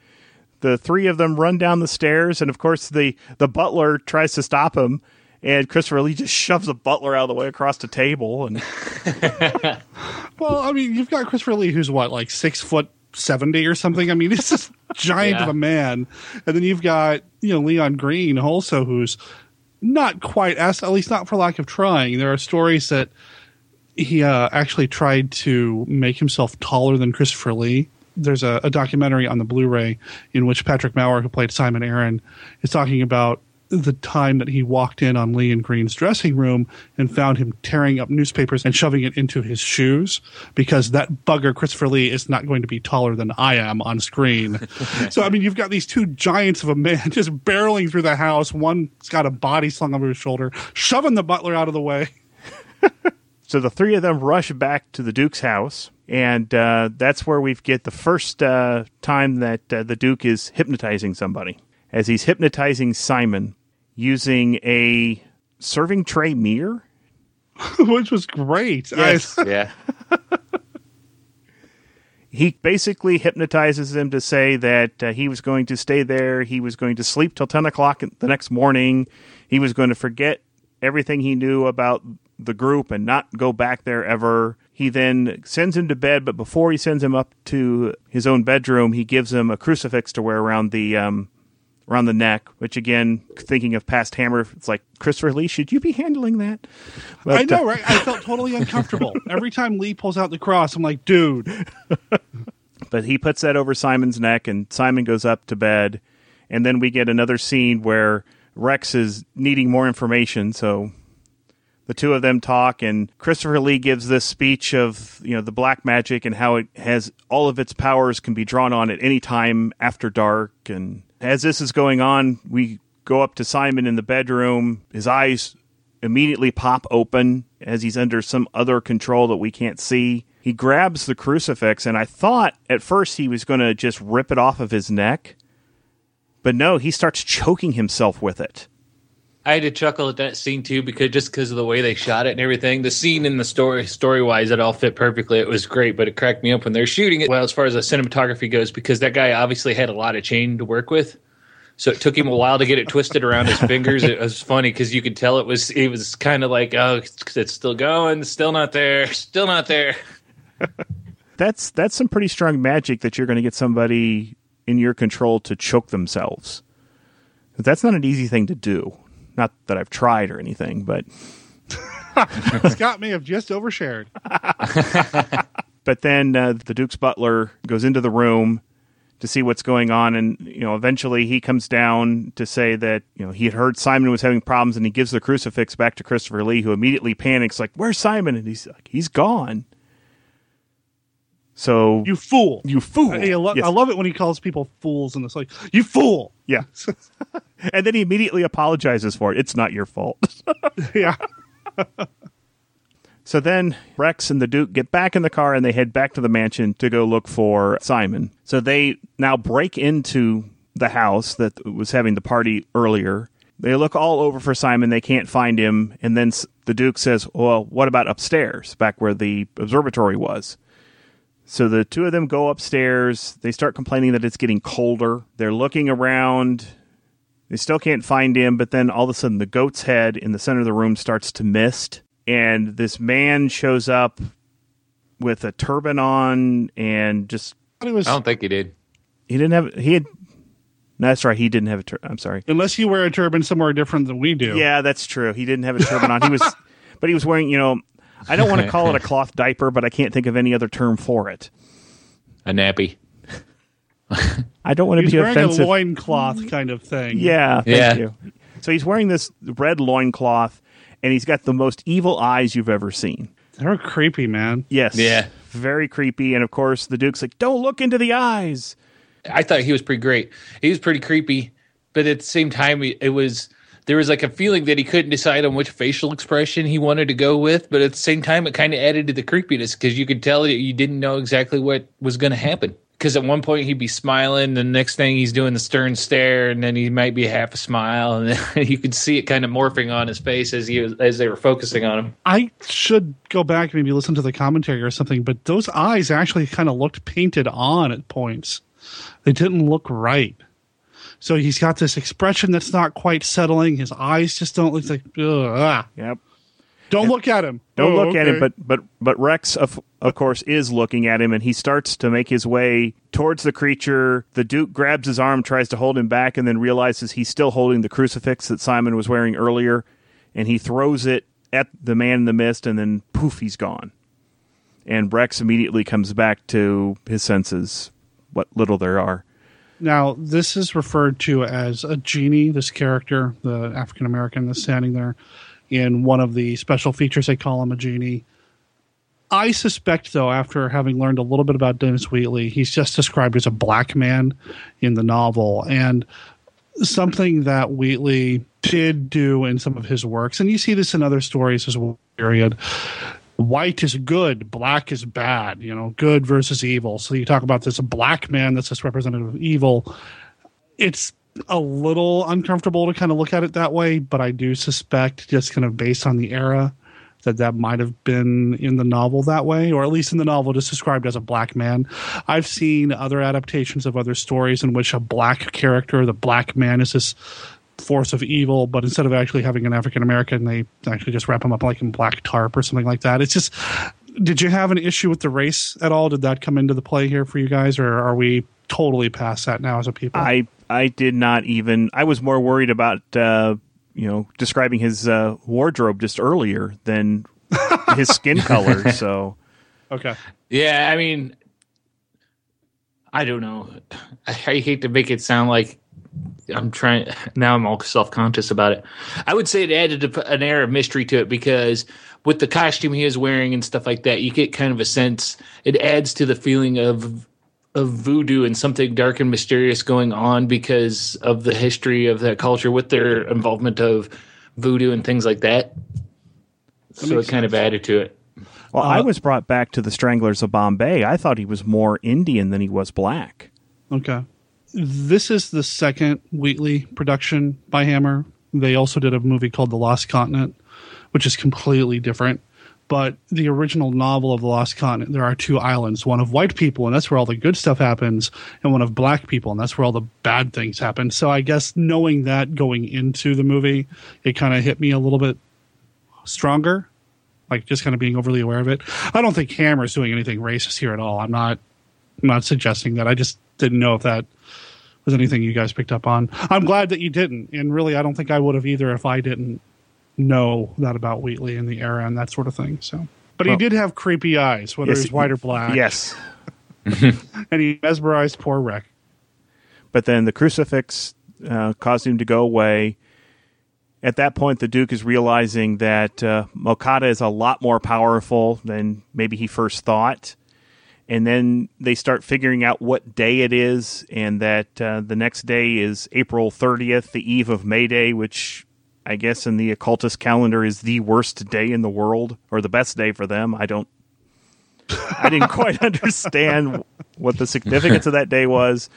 the three of them run down the stairs. And of course, the the butler tries to stop him, and Christopher Lee just shoves the butler out of the way across the table. And Well, I mean, you've got Christopher Lee, who's what, like six foot seventy or something. I mean, he's this giant Yeah. of a man, and then you've got you know Leon Greene also, who's not quite as, at least not for lack of trying. There are stories that he uh, actually tried to make himself taller than Christopher Lee. There's a, a documentary on the Blu-ray in which Patrick Mower, who played Simon Aron, is talking about the time that he walked in on Leon Greene's dressing room and found him tearing up newspapers and shoving it into his shoes because that bugger Christopher Lee is not going to be taller than I am on screen. so I mean, you've got these two giants of a man just barreling through the house. One's got a body slung over his shoulder, shoving the butler out of the way. So the three of them rush back to the Duke's house, and uh, that's where we get the first uh, time that uh, the Duke is hypnotizing somebody. As he's hypnotizing Simon using a serving tray mirror. which was great. Yes. I- Yeah. he basically hypnotizes him to say that uh, he was going to stay there. He was going to sleep till 10 o'clock the next morning. He was going to forget everything he knew about the group and not go back there ever. He then sends him to bed, but before he sends him up to his own bedroom, he gives him a crucifix to wear around the um, around the neck. Which again, thinking of past Hammer, it's like Christopher Lee, should you be handling that? I But, uh, know, right? I felt totally uncomfortable. Every time Lee pulls out the cross, I'm like, dude. But he puts that over Simon's neck, and Simon goes up to bed. And then we get another scene where Rex is needing more information. So the two of them talk, and Christopher Lee gives this speech of you know the black magic and how it has all of its powers can be drawn on at any time after dark. And as this is going on, we go up to Simon in the bedroom. His eyes immediately pop open as he's under some other control that we can't see. He grabs the crucifix, and I thought at first he was going to just rip it off of his neck. But no, he starts choking himself with it. I had to chuckle at that scene too because just because of the way they shot it and everything. The scene and the story, story wise, it all fit perfectly. It was great, but it cracked me up when they're shooting it. Well, as far as the cinematography goes, because that guy obviously had a lot of chain to work with, so it took him a while to get it twisted around his fingers. It was funny because you could tell it was it was kind of like oh, it's still going, still not there, still not there. That's that's some pretty strong magic that you're going to get somebody in your control to choke themselves. That's not an easy thing to do. Not that I've tried or anything, but Scott may have just overshared. but then uh, the Duke's butler goes into the room to see what's going on, and you know, eventually he comes down to say that you know he had heard Simon was having problems, and he gives the crucifix back to Christopher Lee, who immediately panics, like, "Where's Simon?" And he's like, "He's gone." So you fool, you fool. I, I, lo- Yes. I love it when he calls people fools, and it's like you fool. Yeah. and then he immediately apologizes for it. It's not your fault. yeah. So then Rex and the Duke get back in the car and they head back to the mansion to go look for Simon. So they now break into the house that was having the party earlier. They look all over for Simon. They can't find him. And then the Duke says, Well, what about upstairs, back where the observatory was? So the two of them go upstairs. They start complaining that it's getting colder. They're looking around. They still can't find him, but then all of a sudden the goat's head in the center of the room starts to mist, and this man shows up with a turban on and just I was, I don't think he did. he didn't have he had no, that's right, he didn't have a turban. I'm sorry. Unless you wear a turban somewhere different than we do. Yeah, that's true. He didn't have a turban on. He was but he was wearing, you know, I don't want to call it a cloth diaper, but I can't think of any other term for it. A nappy. I don't want to He's be wearing offensive. a loincloth kind of thing. Yeah, thank Yeah. you. So he's wearing this red loincloth and he's got the most evil eyes you've ever seen. They're creepy, man. Yes. Yeah. Very creepy. And of course, the Duke's like, don't look into the eyes. I thought he was pretty great. He was pretty creepy, but at the same time, it was there was like a feeling that he couldn't decide on which facial expression he wanted to go with. But at the same time, it kind of added to the creepiness because you could tell you didn't know exactly what was going to happen. Because at one point he'd be smiling, the next thing he's doing the stern stare, and then he might be half a smile, and then you could see it kind of morphing on his face as he was, as they were focusing on him. I should go back and maybe listen to the commentary or something, but those eyes actually kind of looked painted on at points. They didn't look right. So he's got this expression that's not quite settling. His eyes just don't look like. Ugh, ah. Yep. Don't look at him. Don't Oh, look at him, but but but Rex of of course is looking at him, and he starts to make his way towards the creature. The Duke grabs his arm, tries to hold him back, and then realizes he's still holding the crucifix that Simon was wearing earlier, and he throws it at the man in the mist, and then poof, he's gone. And Rex immediately comes back to his senses, what little there are. Now, this is referred to as a genie, this character, the African American that's standing there. In one of the special features, they call him a genie. I suspect, though, after having learned a little bit about Dennis Wheatley, he's just described as a black man in the novel. And something that Wheatley did do in some of his works, and you see this in other stories as well, period. White is good, black is bad, you know, good versus evil. So you talk about this black man that's this representative of evil. It's a little uncomfortable to kind of look at it that way, but I do suspect, just kind of based on the era, that that might have been in the novel that way, or at least in the novel, just described as a black man. I've seen other adaptations of other stories in which a black character, the black man, is this force of evil, but instead of actually having an African American, they actually just wrap him up like in black tarp or something like that. It's just. Did you have an issue with the race at all? Did that come into the play here for you guys, or are we totally past that now as a people? I I did not even. I was more worried about uh, you know describing his uh, wardrobe just earlier than his skin color. So okay, Yeah, I mean, I don't know. I, I hate to make it sound like I'm trying. Now I'm all self conscious about it. I would say it added a- an air of mystery to it because with the costume he is wearing and stuff like that, you get kind of a sense. It adds to the feeling of of voodoo and something dark and mysterious going on because of the history of that culture with their involvement of voodoo and things like that. so it makes kind of added to it. well, I uh, was brought back to the Stranglers of Bombay. I thought he was more Indian than he was black. Okay. This is the second Wheatley production by Hammer. They also did a movie called The Lost Continent, which is completely different. But the original novel of The Lost Continent, there are two islands one of white people, and that's where all the good stuff happens, and one of black people, and that's where all the bad things happen. So I guess knowing that going into the movie, it kind of hit me a little bit stronger, like just kind of being overly aware of it. I don't think Hammer's doing anything racist here at all. I'm not, I'm not suggesting that. I just didn't know if that was anything you guys picked up on. I'm glad that you didn't, and really, I don't think I would have either if I didn't know that about Wheatley and the era and that sort of thing. So, but he did have creepy eyes, whether Yes, he's white or black. Yes. and he mesmerized poor Wreck. but then the crucifix uh, caused him to go away. At that point, the Duke is realizing that uh, Mocata is a lot more powerful than maybe he first thought. And then they start figuring out what day it is, and that uh, the next day is April 30th, the eve of May Day, which I guess in the occultist calendar is the worst day in the world, or the best day for them. I don't. I didn't quite understand what the significance of that day was,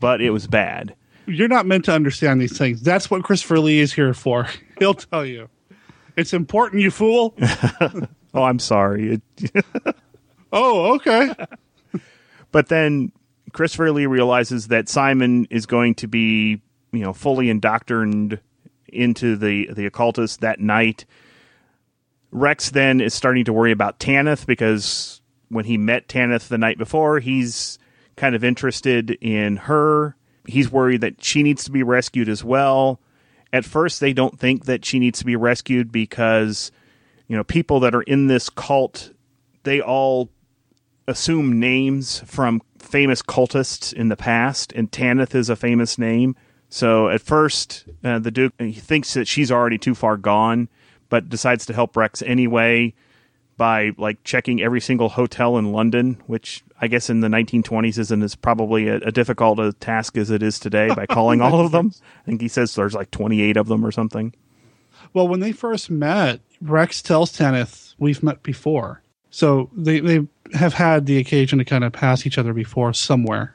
but it was bad. You're not meant to understand these things. That's what Christopher Lee is here for. He'll tell you. It's important, you fool. Oh, I'm sorry. Oh, okay. but then Christopher Lee realizes that Simon is going to be, you know, fully indoctrined into the the occultist that night. Rex then is starting to worry about Tanith because when he met Tanith the night before, he's kind of interested in her. He's worried that she needs to be rescued as well. At first, they don't think that she needs to be rescued because, you know, people that are in this cult, they all assume names from famous cultists in the past, and Tanith is a famous name. So at first, uh, the Duke he thinks that she's already too far gone, but decides to help Rex anyway by like checking every single hotel in London, which I guess in the 1920s isn't as probably a, a difficult a task as it is today by calling all of them. I think he says there's like 28 of them or something. Well, when they first met, Rex tells Tanith, We've met before. So they, they have had the occasion to kind of pass each other before somewhere.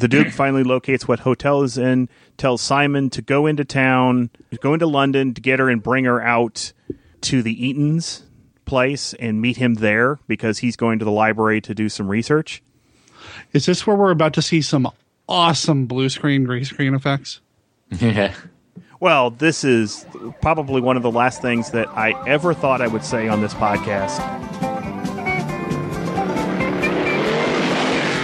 The Duke finally locates what hotel is in, tells Simon to go into town, go into London to get her and bring her out to the Eatons place and meet him there because he's going to the library to do some research. Is this where we're about to see some awesome blue screen, green screen effects? Yeah. Well, this is probably one of the last things that I ever thought I would say on this podcast.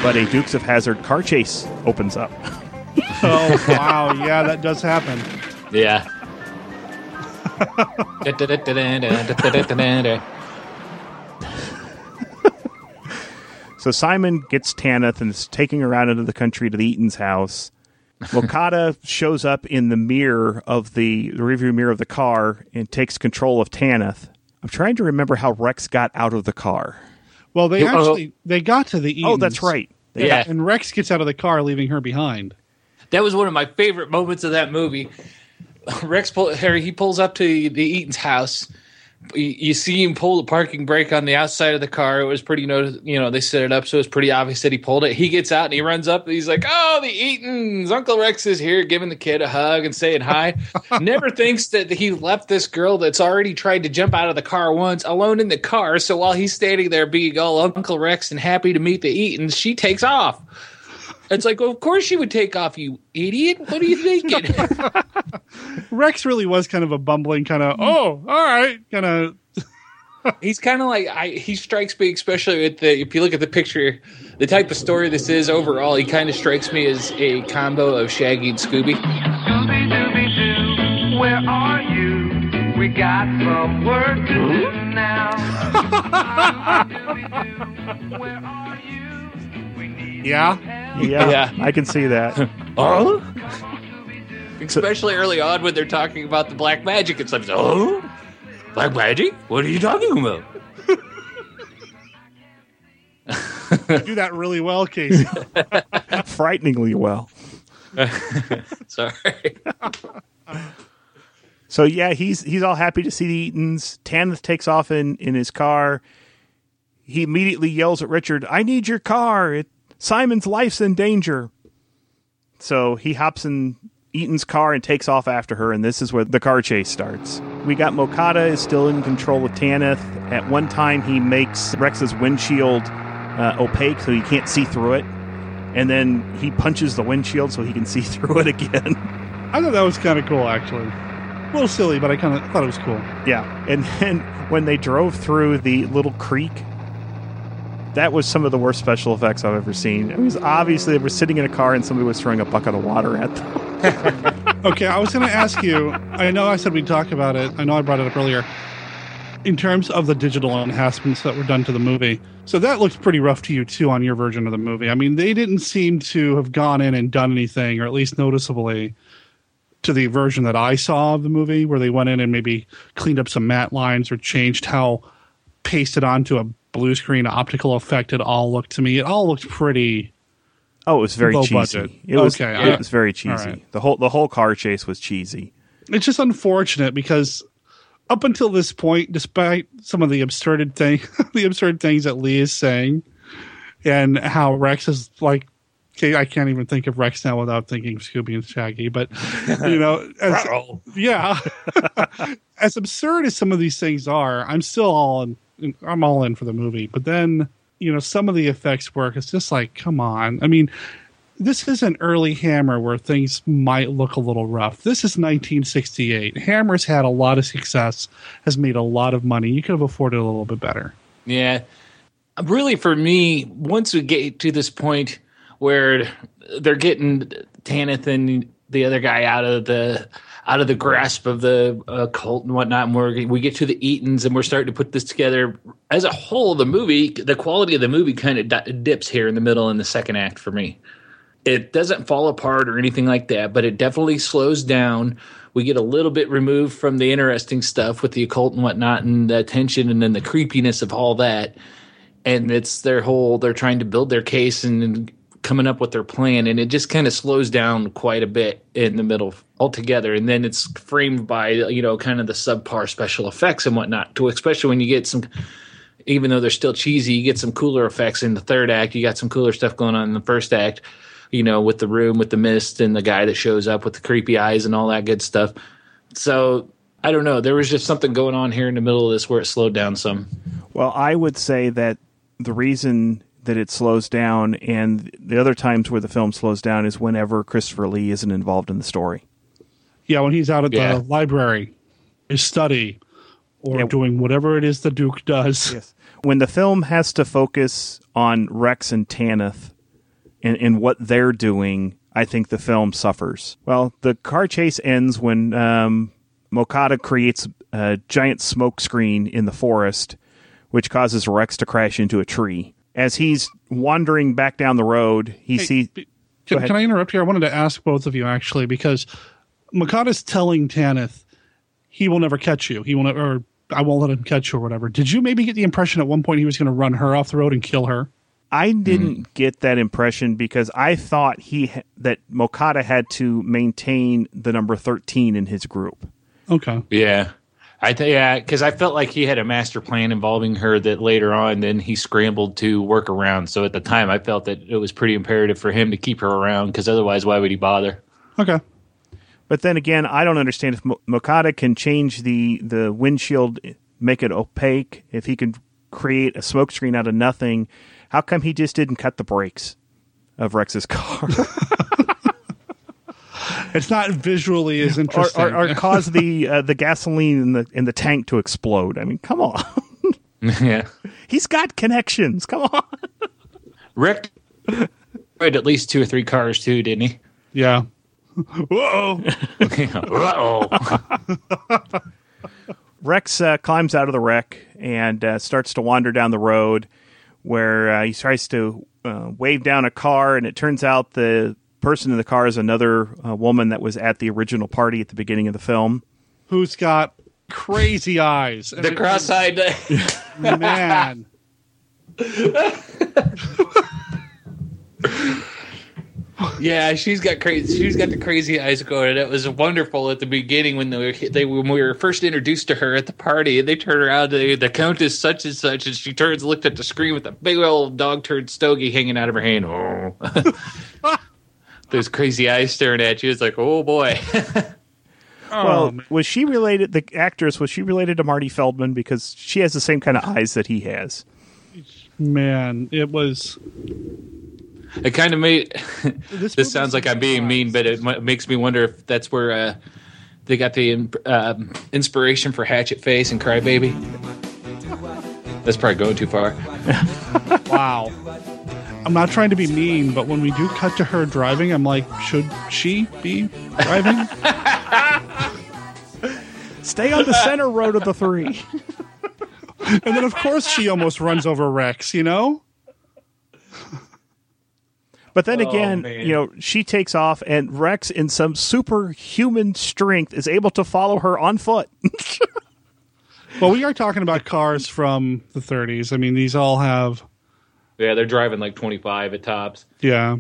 But a Dukes of Hazzard car chase opens up. Oh, wow. Yeah, that does happen. Yeah. So Simon gets Tanith and is taking her out into the country to the Eaton's house. Mocata shows up in the mirror of the, the rearview mirror of the car and takes control of Tanith. I'm trying to remember how Rex got out of the car. Well, they Oh. actually they got to the Oh, that's right. They Yeah. got- And Rex gets out of the car, leaving her behind. That was one of my favorite moments of that movie. Rex pull, Harry he pulls up to the Eaton's house. You, you see him pull the parking brake on the outside of the car. It was pretty notice, you know, they set it up so it's pretty obvious that he pulled it. He gets out and he runs up. And he's like, "Oh, the Eatons! Uncle Rex is here, giving the kid a hug and saying hi." Never thinks that he left this girl that's already tried to jump out of the car once alone in the car. So while he's standing there being all Uncle Rex and happy to meet the Eatons, she takes off. It's like, well, of course she would take off, you idiot. What are you thinking? Rex really was kind of a bumbling kind of, oh, all right, kind of. He's kind of like I. He strikes me, especially with the. If you look at the picture, the type of story this is overall, he kind of strikes me as a combo of Shaggy and Scooby. Scooby Dooby Doo, where are you? We got some work to do now. where are you? We need Yeah. yeah, Yeah. I can see that. Oh, especially early on when they're talking about the black magic and stuff. Oh, black magic? What are you talking about? You do that really well, Casey. Frighteningly well. Sorry. So yeah, he's he's all happy to see the Eatons. Tanith takes off in in his car. He immediately yells at Richard, "I need your car! It, Simon's life's in danger." So he hops in Eaton's car and takes off after her, and this is where the car chase starts. We got Mocata is still in control of Tanith. At one time, he makes Rex's windshield uh, opaque so he can't see through it, and then he punches the windshield so he can see through it again. I thought that was kind of cool, actually. A little silly, but I kind of thought it was cool. Yeah, and then when they drove through the little creek, that was some of the worst special effects I've ever seen. It was obviously they were sitting in a car and somebody was throwing a bucket of water at them. okay, I was going to ask you. I know I said we'd talk about it. I know I brought it up earlier. In terms of the digital enhancements that were done to the movie, so that looks pretty rough to you too on your version of the movie. I mean, they didn't seem to have gone in and done anything, or at least noticeably, to the version that I saw of the movie, where they went in and maybe cleaned up some matte lines or changed how pasted onto a blue screen optical effect it all looked to me. It all looked pretty. Oh, it was very Low cheesy. budget. It was Okay, it I- was very cheesy. right. The whole the whole car chase was cheesy. It's just unfortunate because up until this point, despite some of the absurd thing, the absurd things that Lee is saying, and how Rex is like, okay, I can't even think of Rex now without thinking of Scooby and Shaggy, but you know, as, yeah, as absurd as some of these things are, I'm still all in. I'm all in for the movie. But then, you know, some of the effects work. It's just like, come on. I mean, this is an early Hammer where things might look a little rough. This is 1968. Hammer's had a lot of success, has made a lot of money. You could have afforded a little bit better. Yeah. Really, for me, once we get to this point where they're getting Tanith and the other guy out of the out of the grasp of the uh, cult and whatnot, and we're, we get to the Eatons and we're starting to put this together. As a whole, the movie, the quality of the movie kind of di- dips here in the middle in the second act for me. It doesn't fall apart or anything like that, but it definitely slows down. We get a little bit removed from the interesting stuff with the occult and whatnot, and the tension, and then the creepiness of all that. And it's their whole they're trying to build their case and, and coming up with their plan, and it just kind of slows down quite a bit in the middle altogether. And then it's framed by you know kind of the subpar special effects and whatnot. To especially when you get some even though they're still cheesy, you get some cooler effects in the third act. You got some cooler stuff going on in the first act, you know, with the room, with the mist, and the guy that shows up with the creepy eyes and all that good stuff. So I don't know. There was just something going on here in the middle of this where it slowed down some. Well, I would say that the reason that it slows down and the other times where the film slows down is whenever Christopher Lee isn't involved in the story. Yeah, when he's out at Yeah. the library, his study, or doing whatever it is the Duke does. Yes. When the film has to focus on Rex and Tanith and, and what they're doing, I think the film suffers. Well, the car chase ends when um, Mocata creates a giant smoke screen in the forest, which causes Rex to crash into a tree. As he's wandering back down the road, he Hey, sees. Can, can I interrupt here? I wanted to ask both of you actually because Mocata's telling Tanith he will never catch you. He will never, or I won't let him catch you or whatever. Did you maybe get the impression at one point he was going to run her off the road and kill her? I didn't get that impression because I thought he that Mocata had to maintain the number thirteen in his group. Okay. Yeah. I think yeah, because I felt like he had a master plan involving her that later on then he scrambled to work around. So at the time, I felt that it was pretty imperative for him to keep her around because otherwise, why would he bother? Okay. But then again, I don't understand if Mo- Mocata can change the the windshield, make it opaque. If he can create a smokescreen out of nothing, how come he just didn't cut the brakes of Rex's car, It's not visually as interesting. or, or cause the uh, the gasoline in the in the tank to explode? I mean, come on, yeah. he's got connections. Come on. Rick had at least two or three cars too, didn't he? yeah. Whoa. Uh-oh. Rex uh, climbs out of the wreck and uh, starts to wander down the road where uh, he tries to uh, wave down a car, and it turns out the person in the car is another uh, woman that was at the original party at the beginning of the film. Who's got crazy eyes? the cross-eyed. man. Yeah, she's got crazy. She's got the crazy eyes going. And it was wonderful at the beginning when they were, they when we were first introduced to her at the party, and they turn around to the countess such and such, and she turns, looked at the screen with a big old dog turd stogie hanging out of her hand. Oh. those crazy eyes staring at you. It's like, oh boy. well, was she related? The actress was she related to Marty Feldman because she has the same kind of eyes that he has. Man, it was. It kind of made. This This, sounds like I'm being mean, but it m- makes me wonder if that's where uh, they got the in- um inspiration for Hatchet Face and Crybaby. That's probably going too far. Wow. I'm not trying to be mean, but when we do cut to her driving, I'm like, should she be driving? Stay on the center road of the three. and then, of course, she almost runs over Rex, you know? But then Oh, again, man. you know, she takes off, and Rex, in some superhuman strength, is able to follow her on foot. Well, we are talking about cars from the 30s. I mean, these all have, Yeah, they're driving like 25 at tops. yeah.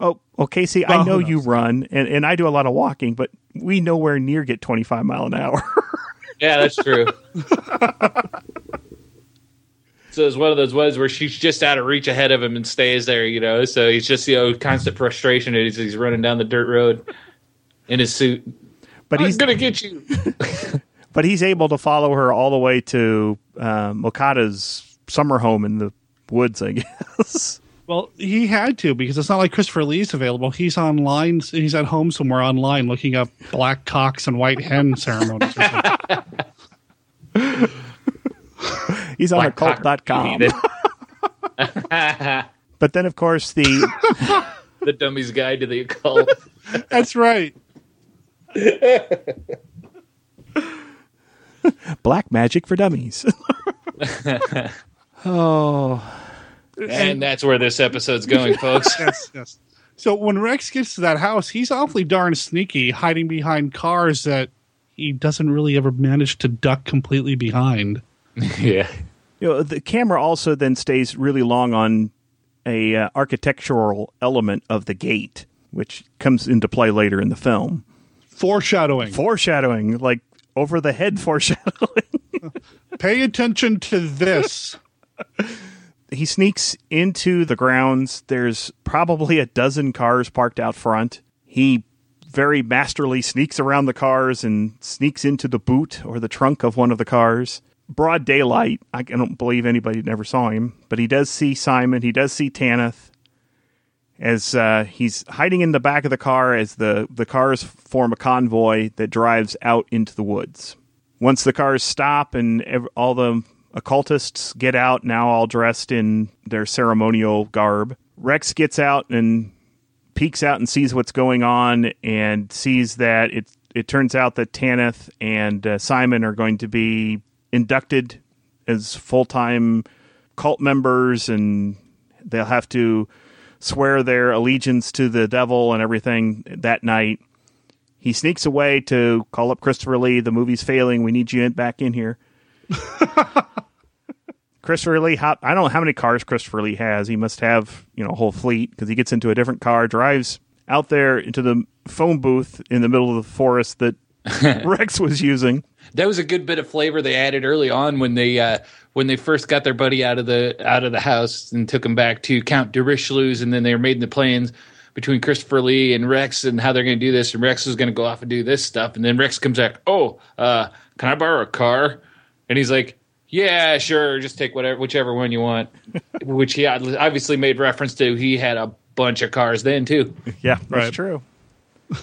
Oh, well, Casey, Well, I know you run, and, and I do a lot of walking, but we nowhere near get 25 mile an hour. Yeah, that's true. so it's one of those ones where she's just out of reach ahead of him and stays there, you know. So he's just, you know, constant frustration as he's running down the dirt road in his suit. But I'm he's gonna get you. but he's able to follow her all the way to um, Mocata's summer home in the woods, I guess. Well, he had to because it's not like Christopher Lee's available. He's online. He's at home somewhere online looking up black cocks and white hen ceremonies. Or something. He's on Black cock occult.com. But then, of course, the the dummy's guide to the occult. That's right. black magic for dummies. Oh, and that's where this episode's going, folks. yes, yes. So when Rex gets to that house, he's awfully darn sneaky, hiding behind cars that he doesn't really ever manage to duck completely behind. yeah. You know, the camera also then stays really long on a uh, architectural element of the gate, which comes into play later in the film. Foreshadowing. Foreshadowing, like over the head foreshadowing. Pay attention to this. He sneaks into the grounds. There's probably a dozen cars parked out front. He very masterly sneaks around the cars and sneaks into the boot or the trunk of one of the cars. Broad daylight. I don't believe anybody never saw him, but he does see Simon. He does see Tanith as uh, he's hiding in the back of the car as the, the cars form a convoy that drives out into the woods. Once the cars stop and ev- all the occultists get out, now all dressed in their ceremonial garb, Rex gets out and peeks out and sees what's going on and sees that it it turns out that Tanith and uh, Simon are going to be inducted as full time cult members and they'll have to swear their allegiance to the devil and everything that night. He sneaks away to call up Christopher Lee. The movie's failing. We need you back in here. Christopher Lee, hop, I don't know how many cars Christopher Lee has. He must have, you know, a whole fleet because he gets into a different car, drives out there into the phone booth in the middle of the forest that Rex was using. That was a good bit of flavor they added early on when they uh, when they first got their buddy out of the out of the house and took him back to Count de Richleau's, and then they were making the plans between Christopher Lee and Rex and how they're going to do this, and Rex is going to go off and do this stuff, and then Rex comes back, oh, uh, can I borrow a car? And he's like, yeah, sure, just take whatever whichever one you want, which he obviously made reference to. He had a bunch of cars then too. Yeah, that's Right. true.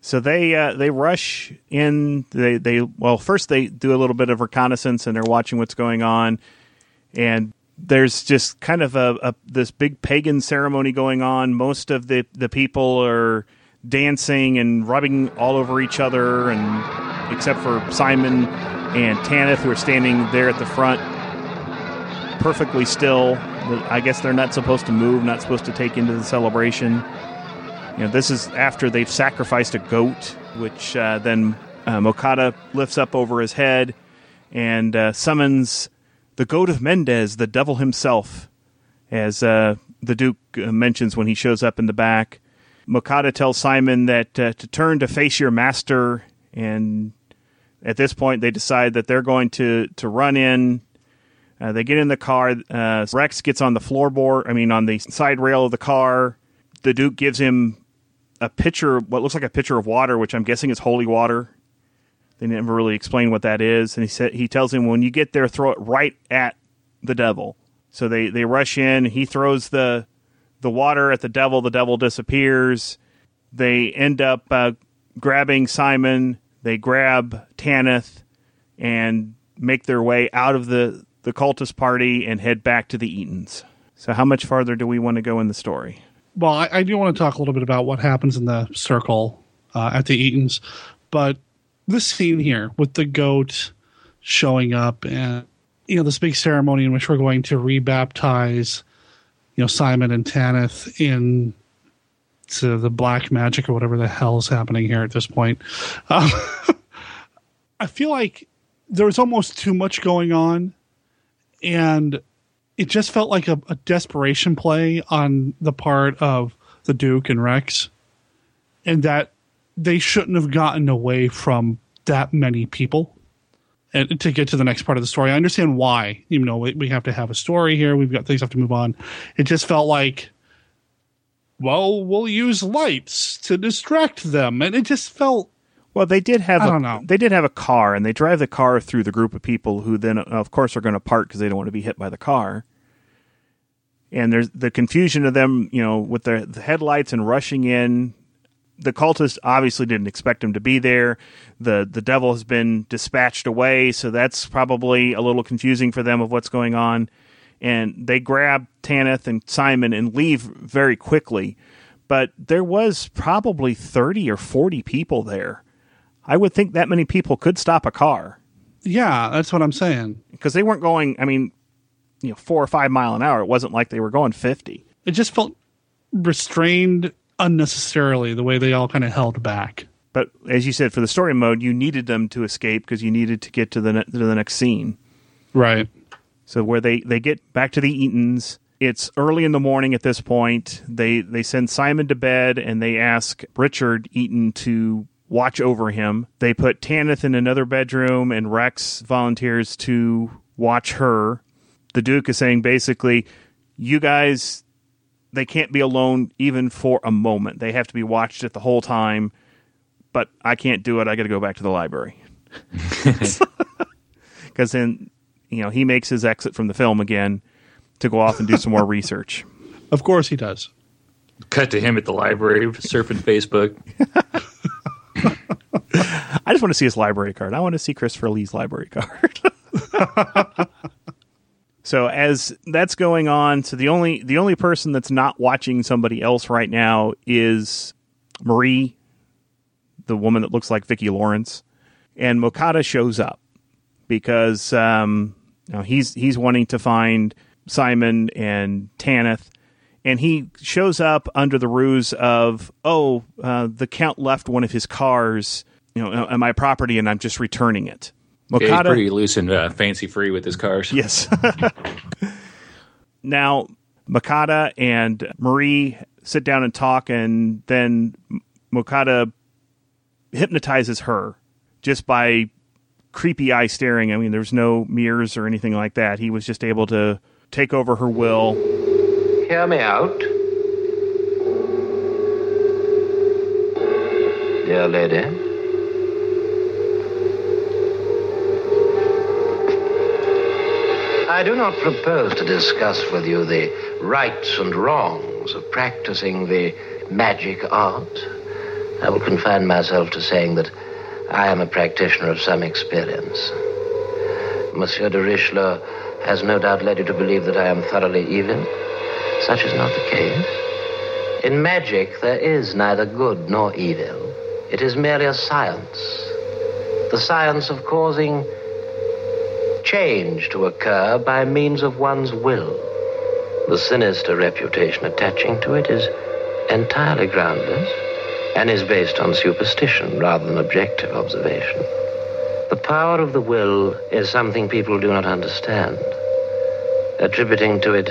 so they uh, they rush in. They they well first they do a little bit of reconnaissance and they're watching what's going on, and there's just kind of a, a this big pagan ceremony going on. Most of the the people are dancing and rubbing all over each other, and except for Simon and Tanith who are standing there at the front perfectly still. I guess they're not supposed to move, not supposed to take into the celebration. You know, this is after they've sacrificed a goat, which uh, then um, Mocata lifts up over his head and uh, summons the goat of Mendes, the devil himself, as uh, the Duke uh, mentions when he shows up in the back. Mocata tells Simon that uh, to turn to face your master, and at this point they decide that they're going to to run in. Uh, they get in the car. Uh, Rex gets on the floorboard. I mean, on the side rail of the car, the Duke gives him a pitcher, what looks like a pitcher of water, which I'm guessing is holy water. They never really explain what that is, and he said he tells him when you get there, throw it right at the devil. So they they rush in. He throws the the water at the devil. The devil disappears. They end up uh, grabbing Simon. They grab Tanith and make their way out of the the cultist party and head back to the Eatons. So how much farther do we want to go in the story? Well, I, I do want to talk a little bit about what happens in the circle uh, at the Eatons, but this scene here with the goat showing up and you know this big ceremony in which we're going to rebaptize you know Simon and Tanith in to the black magic or whatever the hell is happening here at this point. Um, I feel like there was almost too much going on, and it just felt like a, a desperation play on the part of the Duke and Rex, and that they shouldn't have gotten away from that many people and to get to the next part of the story. I understand why, You know, we, we have to have a story here, we've got things have to move on. It just felt like, well, we'll use lights to distract them, and it just felt. Well, they did have. I a, don't know. They did have a car, and they drive the car through the group of people who then, of course, are going to park because they don't want to be hit by the car. And there's the confusion of them, you know, with the, the headlights and rushing in. The cultists obviously didn't expect him to be there. the The devil has been dispatched away, so that's probably a little confusing for them of what's going on. And they grab Tanith and Simon and leave very quickly. But there was probably thirty or forty people there. I would think that many people could stop a car Yeah, that's what I'm saying. because they weren't going. I mean, you know, four or five mile an hour. It wasn't like they were going fifty. It just felt restrained unnecessarily the way they all kind of held back. But as you said, for the story mode, you needed them to escape because you needed to get to the ne- to the next scene. Right. So where they they get back to the Eatons, it's early in the morning at this point. They they send Simon to bed and they ask Richard Eaton to watch over him. They put Tanith in another bedroom and Rex volunteers to watch her. The Duke is saying basically, you guys they can't be alone even for a moment. They have to be watched at the whole time. But I can't do it. I got to go back to the library. Because then, you know, he makes his exit from the film again to go off and do some more research. Of course he does. Cut to him at the library surfing Facebook. I just want to see his library card. I want to see Christopher Lee's library card. so as that's going on, so the only the only person that's not watching somebody else right now is Marie, the woman that looks like Vicki Lawrence, and Mocata shows up because um, know, he's he's wanting to find Simon and Tanith, and he shows up under the ruse of oh uh, the count left one of his cars you know on my property and I'm just returning it. Yeah, he's pretty loose and uh, fancy free with his cars. Yes. now, Mocata and Marie sit down and talk, and then Mocata hypnotizes her just by creepy eye staring. I mean, there's no mirrors or anything like that. He was just able to take over her will. Hear me out. Dear lady. I do not propose to discuss with you the rights and wrongs of practicing the magic art. I will confine myself to saying that I am a practitioner of some experience. Monsieur de Richleau has no doubt led you to believe that I am thoroughly evil. Such is not the case. In magic, there is neither good nor evil. It is merely a science. The science of causing change to occur by means of one's will. The sinister reputation attaching to it is entirely groundless and is based on superstition rather than objective observation. The power of the will is something people do not understand, attributing to it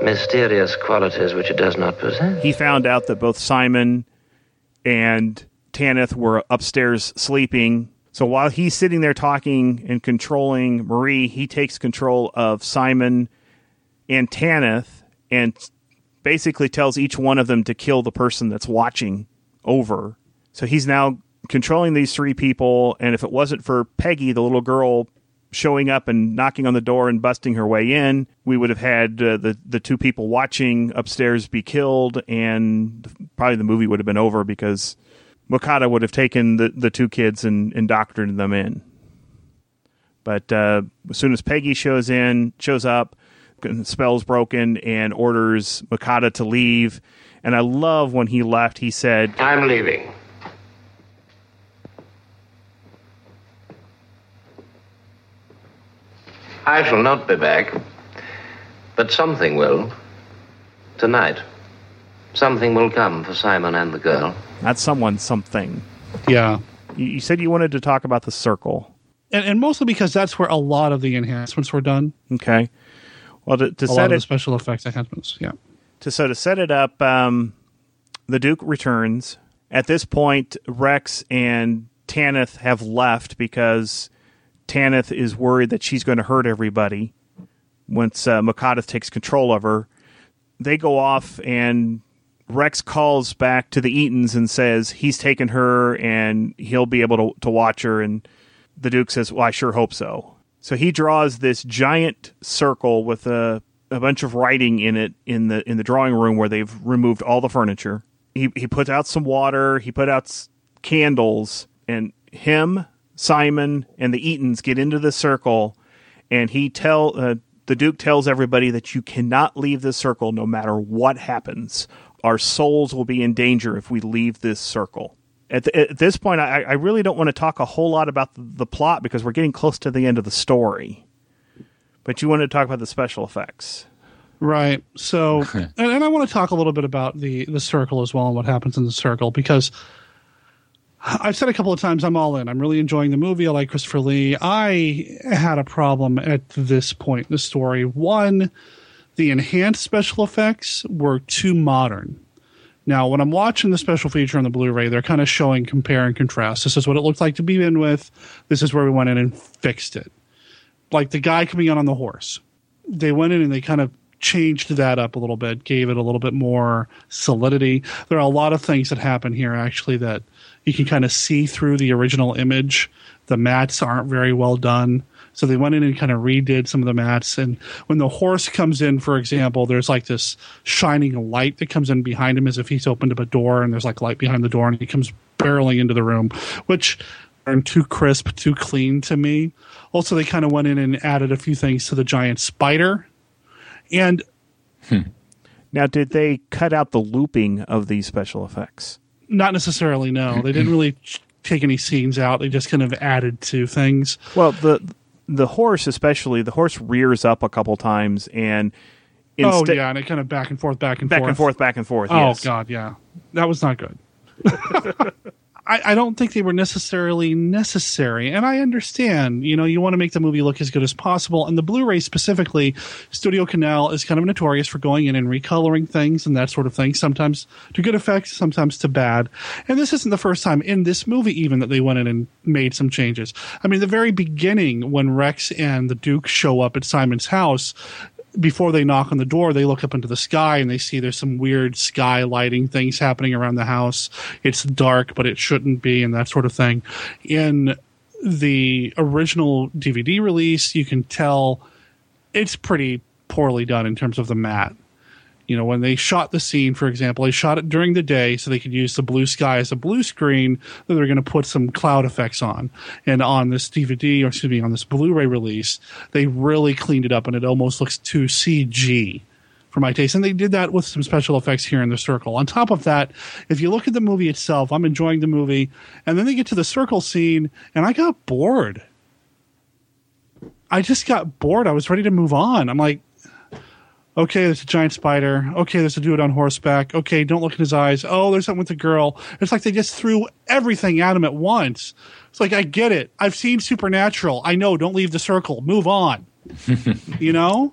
mysterious qualities which it does not possess. He found out that both Simon and Tanith were upstairs sleeping. So while he's sitting there talking and controlling Marie, he takes control of Simon and Tanith and basically tells each one of them to kill the person that's watching over. So he's now controlling these three people. And if it wasn't for Peggy, the little girl showing up and knocking on the door and busting her way in, we would have had uh, the the two people watching upstairs be killed, and probably the movie would have been over because Mocata would have taken the, the two kids and indoctrinated them in. But uh, as soon as Peggy shows in, shows up, spell's broken, and orders Mocata to leave. And I love when he left. He said, I'm leaving. I shall not be back, but something will. Tonight. Something will come for Simon and the girl. That's someone something. Yeah. You, you said you wanted to talk about the circle. And, and mostly because that's where a lot of the enhancements were done. Okay. Well, to, to a lot set of it, the special effects enhancements. Yeah. To so to set it up, um, the Duke returns. At this point, Rex and Tanith have left because Tanith is worried that she's going to hurt everybody once uh, takes control of her. They go off, and Rex calls back to the Eatons and says he's taken her and he'll be able to, to watch her. And the Duke says, Well, I sure hope so. So he draws this giant circle with a, a bunch of writing in it in the in the drawing room where they've removed all the furniture. He he puts out some water. He put out s- candles, and him, Simon, and the Eatons get into the circle, and he tell uh, the Duke tells everybody that you cannot leave this circle no matter what happens. Our souls will be in danger if we leave this circle. At, at this point, I, I really don't want to talk a whole lot about the, the plot because we're getting close to the end of the story. But you wanted to talk about the special effects. Right. So, and, and I want to talk a little bit about the the circle as well and what happens in the circle because I've said a couple of times I'm all in. I'm really enjoying the movie. I like Christopher Lee. I had a problem at this point in the story. One, the enhanced special effects were too modern. Now, when I'm watching the special feature on the Blu-ray, they're kind of showing compare and contrast. This is what it looked like to begin with. This is where we went in and fixed it. Like the guy coming out on the horse. They went in and they kind of changed that up a little bit, gave it a little bit more solidity. There are a lot of things that happen here actually that you can kind of see through the original image. The mats aren't very well done. So they went in and kind of redid some of the mats. And when the horse comes in, for example, there's like this shining light that comes in behind him as if he's opened up a door and there's like light behind the door and he comes barreling into the room, which aren't too crisp, too clean to me. Also, they kind of went in and added a few things to the giant spider. And hmm. Now, did they cut out the looping of these special effects? not necessarily, no. They didn't really take any scenes out. They just kind of added to things. Well, the the horse, especially the horse, rears up a couple times, and oh, yeah. And it kind of back and forth, back and back forth. and forth, back and forth. Oh yes. God, yeah, that was not good. I, I don't think they were necessarily necessary, and I understand. You know, you want to make the movie look as good as possible, and the Blu-ray specifically, Studio Canal is kind of notorious for going in and recoloring things and that sort of thing. Sometimes to good effects, sometimes to bad. And this isn't the first time in this movie even that they went in and made some changes. I mean, the very beginning when Rex and the Duke show up at Simon's house, before they knock on the door, they look up into the sky and they see there's some weird sky lighting things happening around the house. It's dark, but it shouldn't be, and that sort of thing. In the original DVD release, you can tell it's pretty poorly done in terms of the matte. You know, when they shot the scene, for example, they shot it during the day so they could use the blue sky as a blue screen that they're going to put some cloud effects on. And on this DVD, or excuse me, on this Blu-ray release, they really cleaned it up and it almost looks too CG for my taste. And they did that with some special effects here in the circle. On top of that, if you look at the movie itself, I'm enjoying the movie, and then they get to the circle scene, and I got bored. I just got bored. I was ready to move on. I'm like, okay, there's a giant spider. Okay, there's a dude on horseback. Okay, don't look in his eyes. Oh, there's something with the girl. It's like they just threw everything at him at once. It's like, I get it. I've seen Supernatural. I know, don't leave the circle. Move on. you know?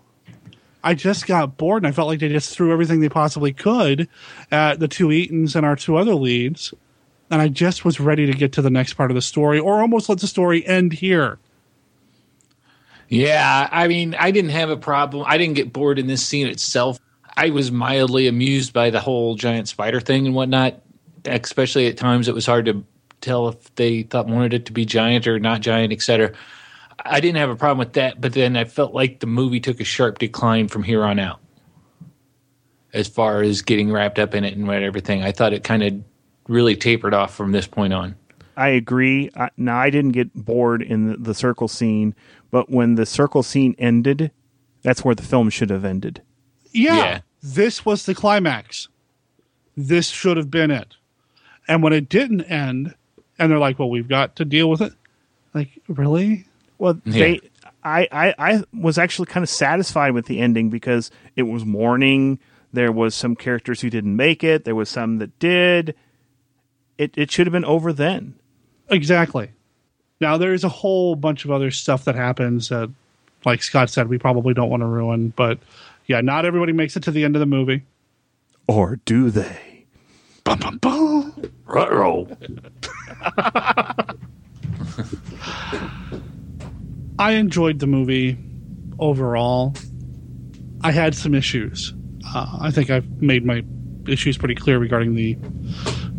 I just got bored and I felt like they just threw everything they possibly could at the two Eatons and our two other leads. And I just was ready to get to the next part of the story or almost let the story end here. Yeah, I mean, I didn't have a problem. I didn't get bored in this scene itself. I was mildly amused by the whole giant spider thing and whatnot. Especially at times, it was hard to tell if they thought wanted it to be giant or not giant, etc. I didn't have a problem with that, but then I felt like the movie took a sharp decline from here on out, as far as getting wrapped up in it and everything. I thought it kind of really tapered off from this point on. I agree. I, now I didn't get bored in the, the circle scene, but when the circle scene ended, that's where the film should have ended. Yeah, Yeah. This was the climax. This should have been it. And when it didn't end, and they're like, well, we've got to deal with it. Like, really? Well, they, I, I, I was actually kind of satisfied with the ending because it was morning. There was some characters who didn't make it. There was some that did. It, it should have been over then. Exactly. Now, there's a whole bunch of other stuff that happens that, like Scott said, we probably don't want to ruin. But yeah, not everybody makes it to the end of the movie. Or do they? Bum, bum, bum. Ruh-roh. I enjoyed the movie overall. I had some issues. Uh, I think I've made my issues pretty clear regarding the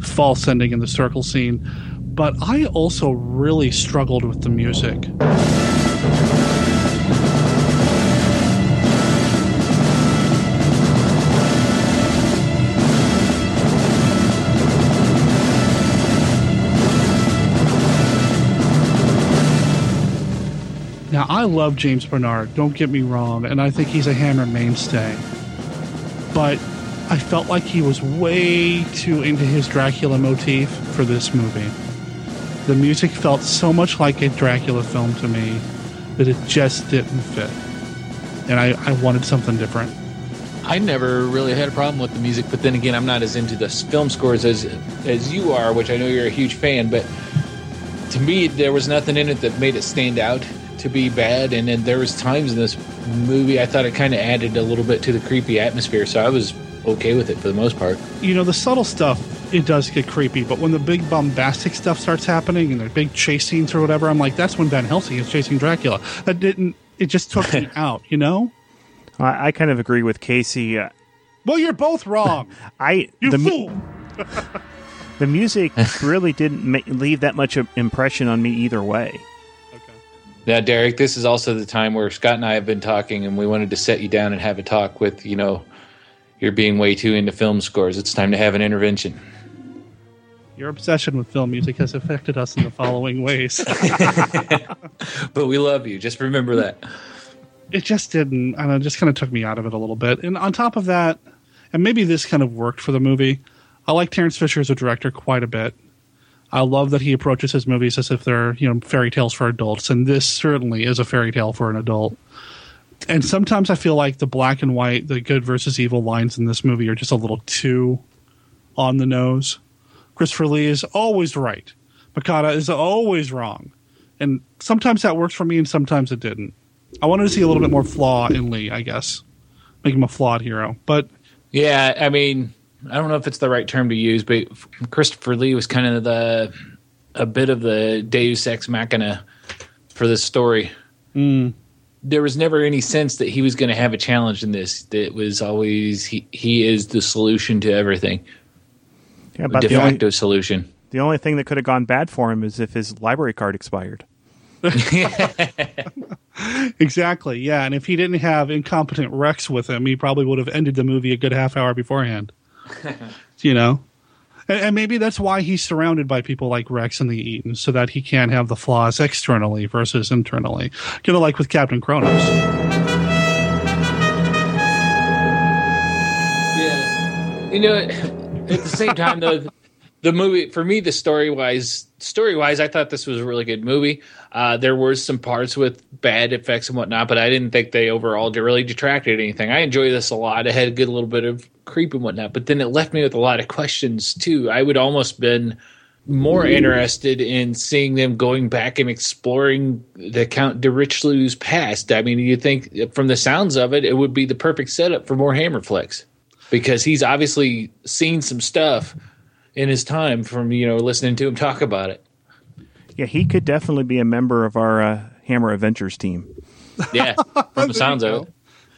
false ending in the circle scene, but I also really struggled with the music. Now, I love James Bernard, don't get me wrong, and I think he's a Hammer mainstay. But I felt like he was way too into his Dracula motif for this movie. The music felt so much like a Dracula film to me that it just didn't fit. And I, I wanted something different. I never really had a problem with the music, but then again, I'm not as into the film scores as as you are, which I know you're a huge fan. But to me, there was nothing in it that made it stand out to be bad. And then there was times in this movie I thought it kind of added a little bit to the creepy atmosphere, so I was okay with it for the most part. You know, the subtle stuff, it does get creepy, but when the big bombastic stuff starts happening and the big chase scenes or whatever, I'm like, that's when Van Helsing is chasing Dracula. That didn't, it just took me out, you know? I, I kind of agree with Casey. Uh, well, you're both wrong. I You the, fool! the music really didn't ma- leave that much of impression on me either way. Now, Derek, this is also the time where Scott and I have been talking, and we wanted to set you down and have a talk with, you know, you're being way too into film scores. It's time to have an intervention. Your obsession with film music has affected us in the following ways. But we love you. Just remember that. it just didn't, and it just kind of took me out of it a little bit. And on top of that, and maybe this kind of worked for the movie, I like Terrence Fisher as a director quite a bit. I love that he approaches his movies as if they're, you know, fairy tales for adults, and this certainly is a fairy tale for an adult. And sometimes I feel like the black and white, the good versus evil lines in this movie are just a little too on the nose. Christopher Lee is always right. Mocata is always wrong. And sometimes that works for me and sometimes it didn't. I wanted to see a little bit more flaw in Lee, I guess. Make him a flawed hero. But Yeah, I mean, I don't know if it's the right term to use, but Christopher Lee was kind of the a bit of the Deus ex machina for this story. mm, There was never any sense that he was going to have a challenge in this. That was always he. He is the solution to everything. Yeah, A but de the only, solution. the only thing that could have gone bad for him is if his library card expired. exactly, yeah. And if he didn't have incompetent Rex with him, he probably would have ended the movie a good half hour beforehand. you know? And, and maybe that's why he's surrounded by people like Rex and the Eatons, so that he can't have the flaws externally versus internally. Kind of like with Captain Kronos. Yeah, you know, at the same time though, the movie for me, the story wise, story wise, I thought this was a really good movie. Uh, there were some parts with bad effects and whatnot, but I didn't think they overall really detracted anything. I enjoyed this a lot. It had a good little bit of creep and whatnot, but then it left me with a lot of questions too. I would almost been more interested in seeing them going back and exploring the Count de Richleau's past. I mean, you think from the sounds of it, it would be the perfect setup for more Hammer flicks because he's obviously seen some stuff in his time from you know listening to him talk about it. Yeah, he could definitely be a member of our uh, Hammer Adventures team. Yeah, from the sounds of it.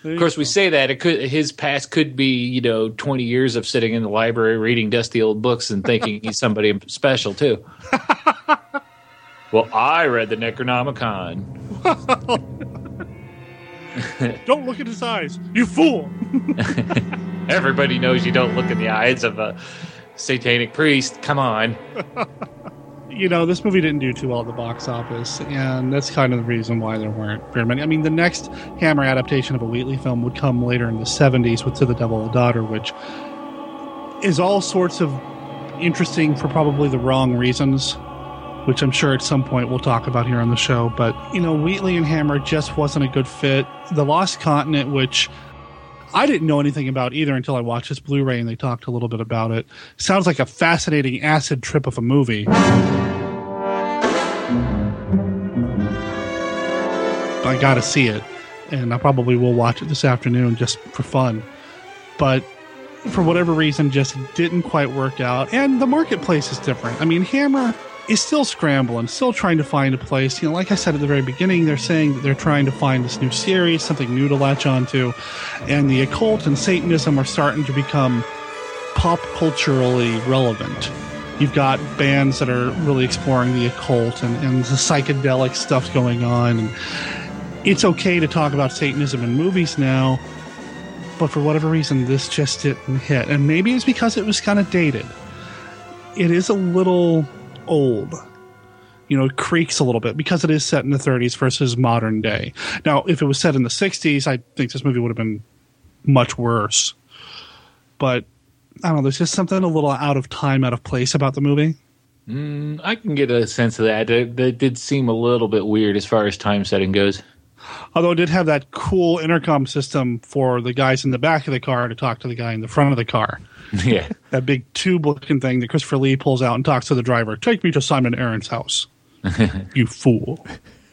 Of course, we say that it could his past could be you know twenty years of sitting in the library reading dusty old books and thinking he's somebody special too. well, I read the Necronomicon. don't look at his eyes, you fool! Everybody knows you don't look in the eyes of a satanic priest. Come on. you know, this movie didn't do too well at the box office, and that's kind of the reason why there weren't very many. I mean, the next Hammer adaptation of a Wheatley film would come later in the 70s with To the Devil a Daughter, which is all sorts of interesting for probably the wrong reasons, which I'm sure at some point we'll talk about here on the show. But, you know, Wheatley and Hammer just wasn't a good fit. The Lost Continent, which I didn't know anything about either until I watched this Blu ray and they talked a little bit about it. Sounds like a fascinating acid trip of a movie. I gotta see it, and I probably will watch it this afternoon just for fun. But for whatever reason, just didn't quite work out. And the marketplace is different. I mean, Hammer is still scrambling, still trying to find a place. You know, like I said at the very beginning, they're saying that they're trying to find this new series, something new to latch onto, and the occult and Satanism are starting to become pop culturally relevant. You've got bands that are really exploring the occult and, and the psychedelic stuff going on. And it's okay to talk about Satanism in movies now, but for whatever reason, this just didn't hit. And maybe it's because it was kind of dated. It is a little old. You know, creaks a little bit because it is set in the 30s versus modern day. Now, if it was set in the 60s, I think this movie would have been much worse. But I don't know, there's just something a little out of time, out of place about the movie. Mm, I can get a sense of that. It, did seem a little bit weird as far as time setting goes. Although it did have that cool intercom system for the guys in the back of the car to talk to the guy in the front of the car. Yeah. that big tube looking thing that Christopher Lee pulls out and talks to the driver. Take me to Simon Aron's house. you fool.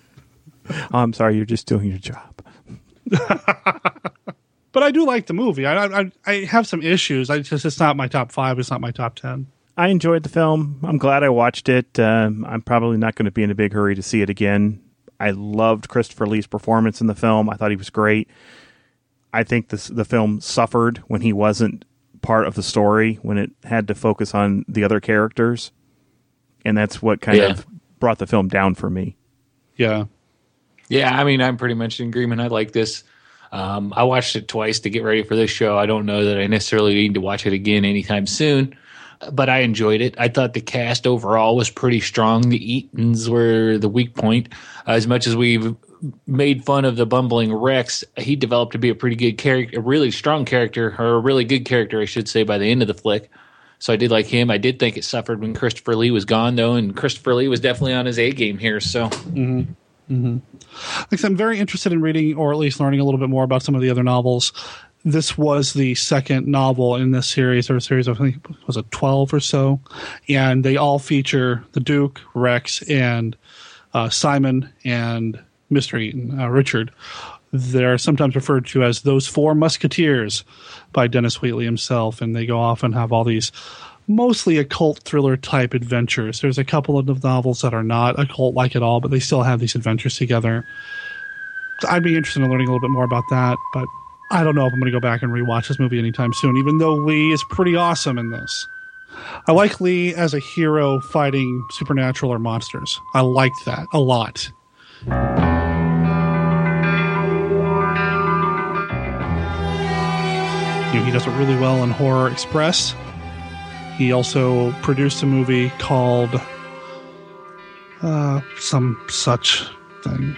I'm sorry, you're just doing your job. But I do like the movie. I, I I have some issues. I just it's not my top five. It's not my top ten. I enjoyed the film. I'm glad I watched it. Um, I'm probably not going to be in a big hurry to see it again. I loved Christopher Lee's performance in the film. I thought he was great. I think this, the film suffered when he wasn't part of the story, when it had to focus on the other characters. And that's what kind Yeah. of brought the film down for me. Yeah. Yeah, I mean, I'm pretty much in agreement. I like this. Um, I watched it twice to get ready for this show. I don't know that I necessarily need to watch it again anytime soon, but I enjoyed it. I thought the cast overall was pretty strong. The Eatons were the weak point. As much as we've made fun of the bumbling Rex, he developed to be a pretty good character, a really strong character, or a really good character, I should say, by the end of the flick. So I did like him. I did think it suffered when Christopher Lee was gone, though, and Christopher Lee was definitely on his A game here. So. Mm-hmm. Mm-hmm. I'm very interested in reading or at least learning a little bit more about some of the other novels. This was the second novel in this series, or series of I think it was a 12 or so, and they all feature the Duke, Rex, and uh, Simon and Mr. Eaton, uh, Richard. They're sometimes referred to as those four musketeers by Dennis Wheatley himself, and they go off and have all these mostly occult thriller type adventures. There's a couple of novels that are not occult like at all, but they still have these adventures together. I'd be interested in learning a little bit more about that, but I don't know if I'm going to go back and rewatch this movie anytime soon, even though Lee is pretty awesome in this. I like Lee as a hero fighting supernatural or monsters. I liked that a lot. You know, he does it really well in Horror Express. He also produced a movie called uh, some such thing.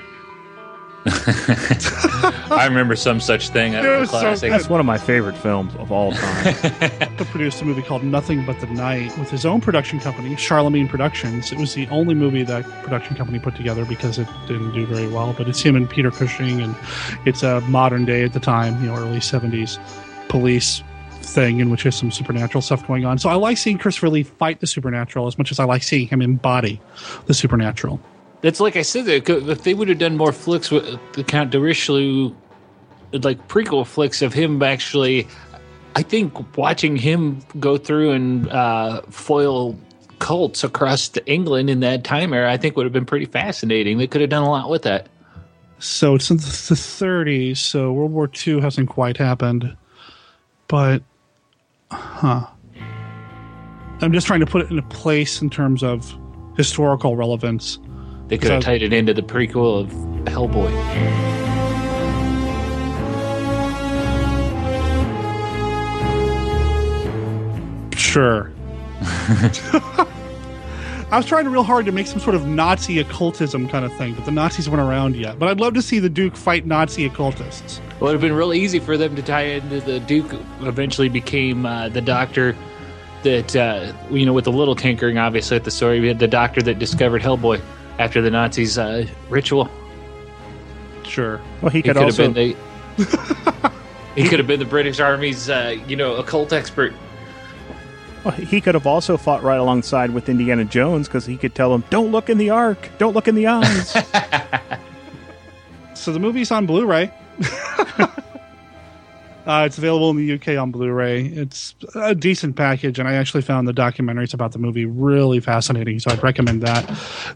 I remember some such thing. That It was was a so classic. good. That's one of my favorite films of all time. He produced a movie called Nothing But the Night with his own production company, Charlemagne Productions. It was the only movie that production company put together because it didn't do very well. But it's him and Peter Cushing, and it's a modern day at the time, you know, early '70s police thing in which there's some supernatural stuff going on. So I like seeing Christopher Lee fight the supernatural as much as I like seeing him embody the supernatural. That's like I said. If they would have done more flicks with the Count de Richleau, like prequel flicks of him actually, I think watching him go through and uh, foil cults across England in that time era, I think would have been pretty fascinating. They could have done a lot with that. So it's in the 30s, so World War II hasn't quite happened. But, huh. I'm just trying to put it in a place in terms of historical relevance. They could have tied it into the prequel of Hellboy. Sure. I was trying real hard to make some sort of Nazi occultism kind of thing, but the Nazis weren't around yet. But I'd love to see the Duke fight Nazi occultists. It would have been real easy for them to tie into the Duke. Eventually became uh, the doctor that uh, you know, with a little tinkering, obviously at the story, we had the doctor that discovered Hellboy after the Nazis' uh, ritual. Sure. Well, he He could could have also- been the. he could have been the British Army's, uh, you know, occult expert. Well, he could have also fought right alongside with Indiana Jones because he could tell him, "Don't look in the ark. Don't look in the eyes." So the movie's on Blu-ray. uh, it's available in the UK on Blu-ray. It's a decent package, and I actually found the documentaries about the movie really fascinating. So I'd recommend that.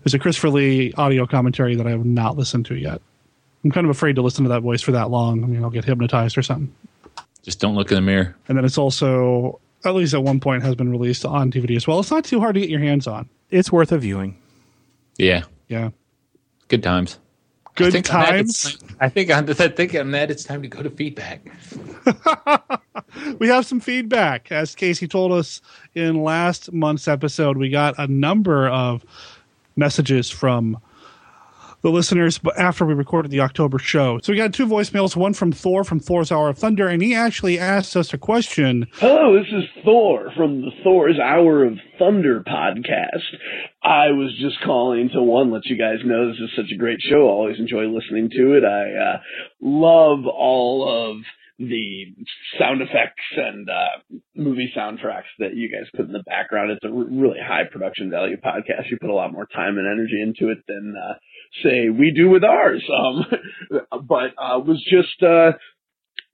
There's a Christopher Lee audio commentary that I have not listened to yet. I'm kind of afraid to listen to that voice for that long. I mean, I'll get hypnotized or something. Just don't look in the mirror. And then it's also, at least at one point, has been released on DVD as well. It's not too hard to get your hands on. it's worth a viewing. Yeah, Yeah. good times. Good I times. I think on, I think on that it's time to go to feedback. we have some feedback. As Casey told us in last month's episode, we got a number of messages from the listeners after we recorded the October show. So we got two voicemails, one from Thor from Thor's Hour of Thunder, and he actually asked us a question. Hello, this is Thor from the Thor's Hour of Thunder podcast. I was just calling to one let you guys know this is such a great show. I always enjoy listening to it. I uh, love all of the sound effects and uh, movie soundtracks that you guys put in the background. It's a really high production value podcast. You put a lot more time and energy into it than uh, say we do with ours. Um, but uh, was just uh,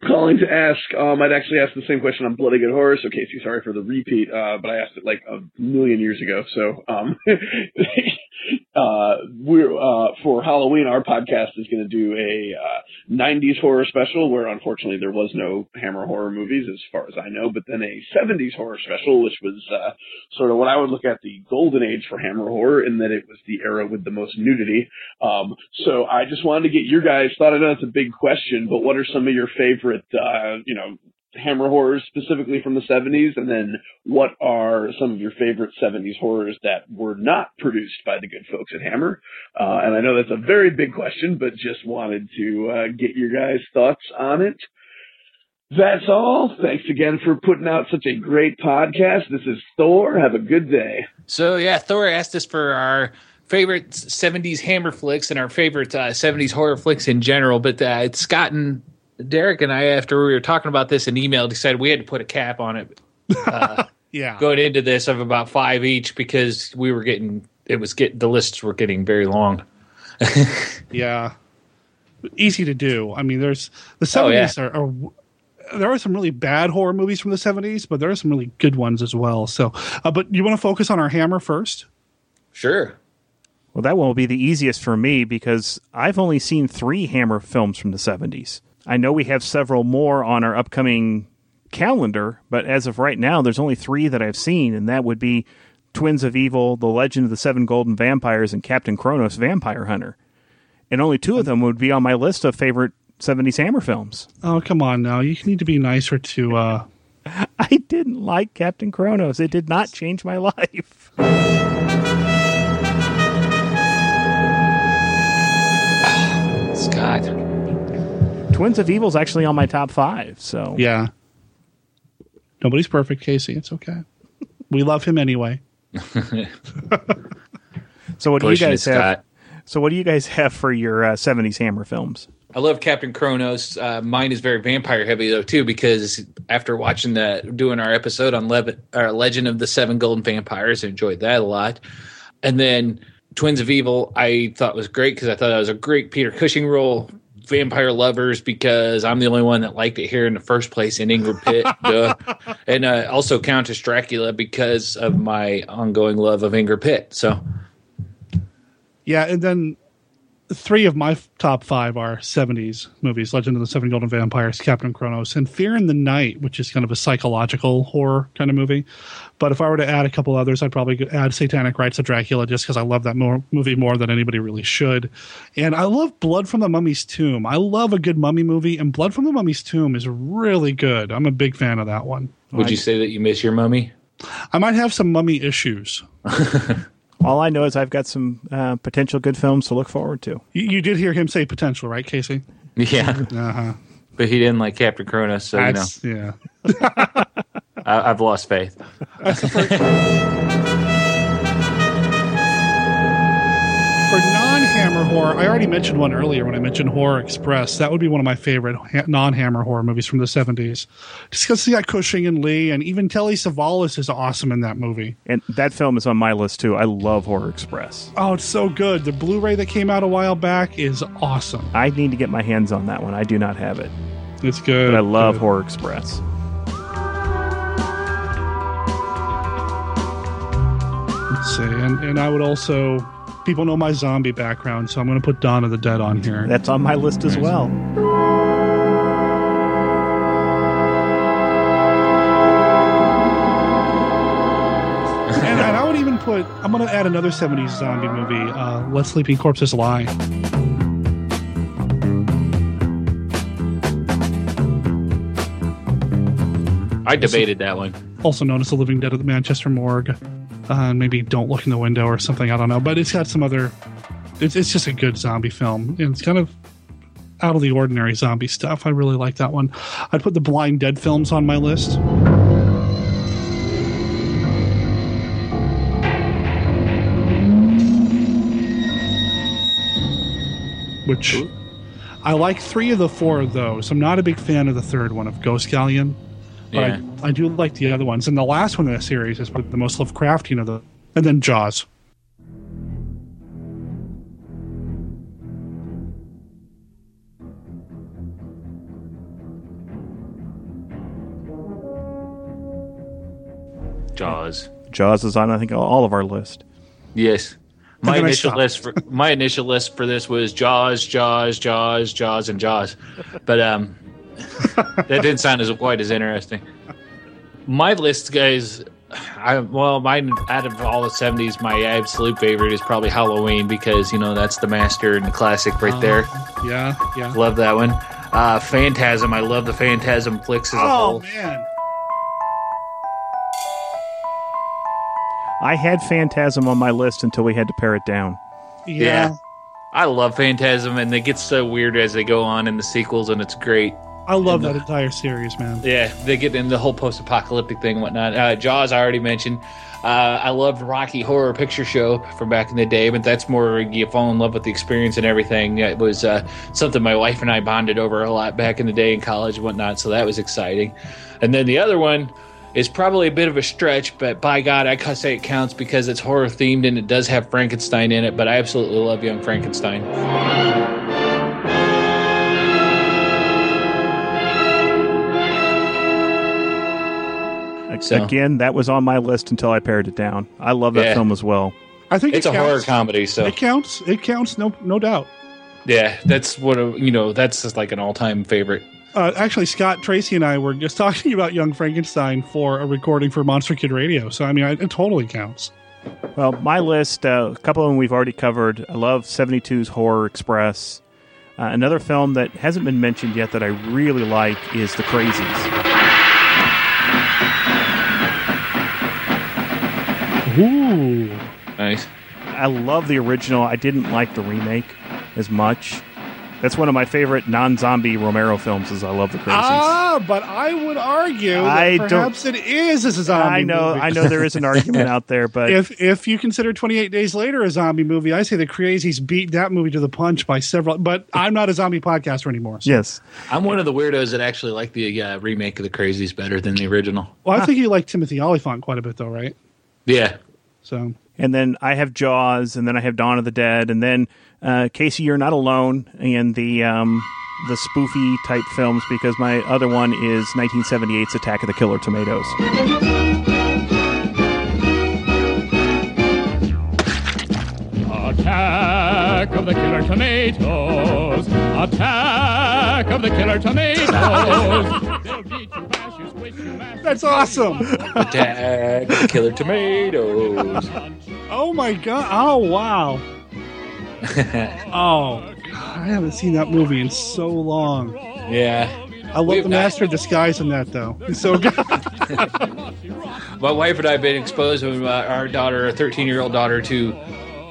calling to ask. Um, I'd actually asked the same question on Bloody Good Horror, so Casey, sorry for the repeat, uh, but I asked it like a million years ago. So, um, uh, we're uh, for Halloween, our podcast is going to do a uh, '90s horror special, where unfortunately there was no Hammer horror movies, as far as I know, but then a '70s horror special, which was uh, sort of what I would look at the golden age for Hammer horror, in that it was the era with the most nudity. Um, so I just wanted to get your guys' thought. I know it's a big question, but what are some of your favorite, uh, you know, Hammer horrors specifically from the 70s? And then what are some of your favorite 70s horrors that were not produced by the good folks at Hammer? Uh, and I know that's a very big question, but just wanted to uh, get your guys' thoughts on it. That's all. Thanks again for putting out such a great podcast. This is Thor. Have a good day. So yeah, Thor asked us for our favorite '70s Hammer flicks and our favorite uh, '70s horror flicks in general. But uh, it's Scott and Derek and I, after we were talking about this in email, decided we had to put a cap on it. Uh, Yeah. going into this of about five each because we were getting it was get the lists were getting very long. Yeah. Easy to do. I mean, there's the Oh, yeah. 70s are, are there are some really bad horror movies from the 70s, but there are some really good ones as well. So, uh, but you want to focus on our Hammer first? Sure. Well, that one will be the easiest for me because I've only seen three Hammer films from the 70s. I know we have several more on our upcoming calendar, but as of right now, there's only three that I've seen, and that would be Twins of Evil, The Legend of the Seven Golden Vampires, and Captain Kronos Vampire Hunter. And only two of them would be on my list of favorite 70s Hammer films. Oh, come on now. You need to be nicer to. Uh... I didn't like Captain Kronos. It did not change my life. Scott. Twins of Evil's actually on my top five, so Yeah. Nobody's perfect, Casey. It's okay. We love him anyway. So what do you guys have? Scott. So what do you guys have for your uh, '70s Hammer films? I love Captain Kronos. Uh, mine is very vampire heavy though too, because after watching that, doing our episode on Le- uh, Legend of the Seven Golden Vampires, I enjoyed that a lot. And then Twins of Evil, I thought was great because I thought that was a great Peter Cushing role. Vampire lovers because I'm the only one that liked it here in the first place in Ingrid Pitt, duh. and uh, also Countess Dracula because of my ongoing love of Ingrid Pitt. So Yeah, and then three of my top five are 70s movies Legend of the Seven Golden Vampires, Captain Kronos, and Fear in the Night, which is kind of a psychological horror kind of movie. But if I were to add a couple others, I'd probably add Satanic Rites of Dracula just because I love that more, movie more than anybody really should. And I love Blood from the Mummy's Tomb. I love a good mummy movie, and Blood from the Mummy's Tomb is really good. I'm a big fan of that one. Would you say that you miss your mummy? I might have some mummy issues. All I know is I've got some uh, potential good films to look forward to. You, you did hear him say potential, right, Casey? Yeah. Uh-huh. But he didn't like Captain Kronos, so you know. Yeah. I, I've lost faith. For non-Hammer horror, I already mentioned one earlier when I mentioned Horror Express. That would be one of my favorite ha- non-Hammer horror movies from the '70s. Just because you got Cushing and Lee, and even Telly Savalas is awesome in that movie. And that film is on my list too. I love Horror Express. Oh, it's so good. The Blu-ray that came out a while back is awesome. I need to get my hands on that one. I do not have it. It's good. But I love good. Horror Express. Let's see, and and I would also people know my zombie background, so I'm going to put Dawn of the Dead on here. That's on my list as well. and, and I would even put I'm going to add another '70s zombie movie, uh, "Let Sleeping Corpses Lie." I debated that one. also known as The Living Dead at the Manchester Morgue. Uh, maybe Don't Look in the Window or something. I don't know, but it's got some other. It's it's just a good zombie film, and it's kind of out of the ordinary zombie stuff. I really like that one. I'd put the Blind Dead films on my list. Which I like three of the four of those. I'm not a big fan of the third one of Ghost Galleon, but Yeah. I, I do like the other ones. And the last one in the series is probably the most Lovecraftian of the. And then Jaws. Jaws. Jaws is on, I think, all of our list. Yes. My initial list for my initial list for this was Jaws, Jaws, Jaws, Jaws, and Jaws, but um, that didn't sound as quite as interesting. My list, guys, I well, mine out of all the seventies, my absolute favorite is probably Halloween because you know that's the master and the classic right there. Yeah, yeah. Love that one. Uh, Phantasm, I love the Phantasm flicks as a Oh whole. man, I had Phantasm on my list until we had to pare it down. yeah. I love Phantasm, and it gets so weird as they go on in the sequels, and it's great. I love that entire series, man. Yeah, they get in the whole post-apocalyptic thing and whatnot. Uh, Jaws, I already mentioned. Uh, I loved Rocky Horror Picture Show from back in the day, but that's more you fall in love with the experience and everything. It was uh, something my wife and I bonded over a lot back in the day in college and whatnot, so that was exciting. And then the other one is probably a bit of a stretch, but by God, I say it counts because it's horror themed and it does have Frankenstein in it. But I absolutely love Young Frankenstein. So- Again, that was on my list until I pared it down. I love that Yeah. film as well. I think It's it a horror comedy, so It counts. It counts. No, no doubt. yeah, that's what a, you know. That's just like an all-time favorite. Uh, actually, Scott Tracy and I were just talking about Young Frankenstein for a recording for Monster Kid Radio. So I mean, I, it totally counts. Well, my list, uh, a couple of them we've already covered. I love 72's Horror Express. Uh, another film that hasn't been mentioned yet that I really like is The Crazies. Ooh, nice. I love the original. I didn't like the remake as much. That's one of my favorite non-zombie Romero films. Is I love The Crazies. Ah, but I would argue that I don't- perhaps it is a zombie. I know, movie. I know there is an argument out there, but if if you consider 28 Days Later a zombie movie, I say the Crazies beat that movie to the punch by several. But I'm not a zombie podcaster anymore. so- yes, I'm one of the weirdos that actually like the uh, remake of the Crazies better than the original. Well, I think you like Timothy Olyphant quite a bit, though, right? Yeah, So and then I have Jaws, and then I have Dawn of the Dead, and then uh, Casey, you're not alone in the um, the spoofy type films because my other one is 1978's Attack of the Killer Tomatoes. Attack Attack of the killer tomatoes. Attack of the killer tomatoes. They'll beat you, bash you, squish you, mash That's awesome. Attack of the killer tomatoes. Oh my god! Oh wow! oh, I haven't seen that movie in so long. Yeah. I love We've the not- Master of Disguise in that though. He's so good. My wife and I have been exposed with uh, our daughter, our 13 year old daughter, to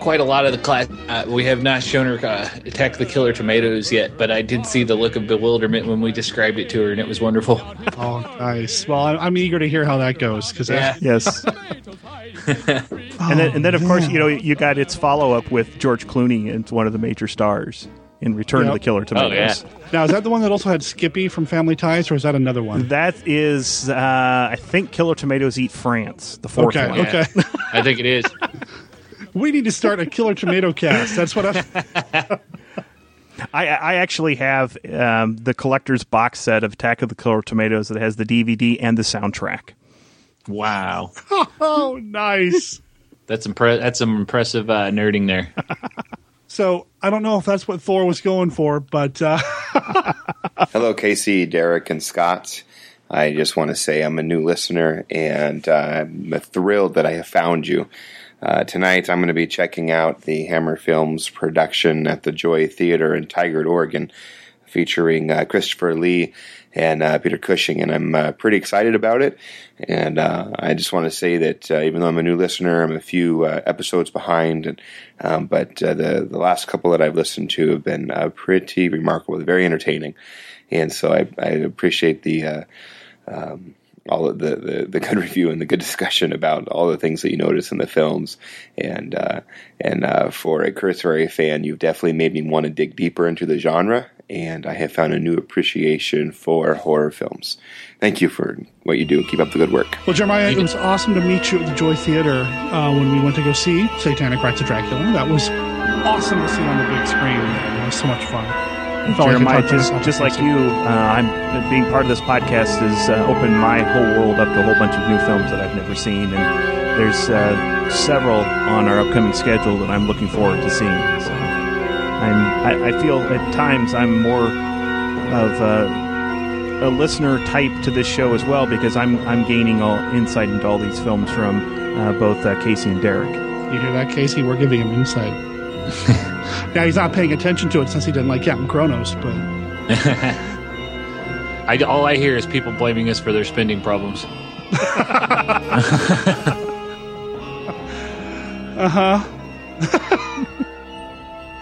quite a lot of the class. Uh, we have not shown her uh, Attack the Killer Tomatoes yet, but I did see the look of bewilderment when we described it to her, and it was wonderful. oh, nice. Well, I'm, I'm eager to hear how that goes because Yeah. Yes. and then, and then of course, man. you know, you got its follow up with George Clooney and one of the major stars in Return Yep. of the Killer Tomatoes. Now is that the one that also had Skippy from Family Ties, or is that another one? That is, uh, I think Killer Tomatoes Eat France, the fourth Okay, one. okay. I think it is. We need to start a Killer Tomato cast. That's what I. I, I actually have um, the collector's box set of Attack of the Killer Tomatoes that has the DVD and the soundtrack. Wow. oh, nice. That's impre- That's some impressive uh, nerding there. So I don't know if that's what Thor was going for, but uh, Hello, Casey, Derek, and Scott. I just want to say I'm a new listener and uh, I'm thrilled that I have found you. Uh, tonight, I'm going to be checking out the Hammer Films production at the Joy Theater in Tigard, Oregon, featuring uh, Christopher Lee and uh, Peter Cushing, and I'm uh, pretty excited about it. And uh, I just want to say that uh, even though I'm a new listener, I'm a few episodes behind, and, um, but the the last couple that I've listened to have been pretty remarkable, very entertaining, and so I, I appreciate the. Um, all the, the, the good review and the good discussion about all the things that you notice in the films, and uh, and uh, for a cursory fan, you've definitely made me want to dig deeper into the genre, and I have found a new appreciation for horror films. Thank you for what you do. Keep up the good work. well, Jeremiah, it was awesome to meet you at the Joy Theater uh, when we went to go see Satanic Rites of Dracula. That was awesome to see on the big screen. It was so much fun. I felt like I Jeremiah, just just like you, uh, I'm being part of this podcast has uh, opened my whole world up to a whole bunch of new films that I've never seen, and there's uh, several on our upcoming schedule that I'm looking forward to seeing. So I'm, I, I feel at times I'm more of a, a listener type to this show as well because I'm I'm gaining all insight into all these films from uh, both uh, Casey and Derek. You hear that, Casey? We're giving him insight. now he's not paying attention to it since he didn't like Captain Kronos, but I, all I hear is people blaming us for their spending problems. uh huh.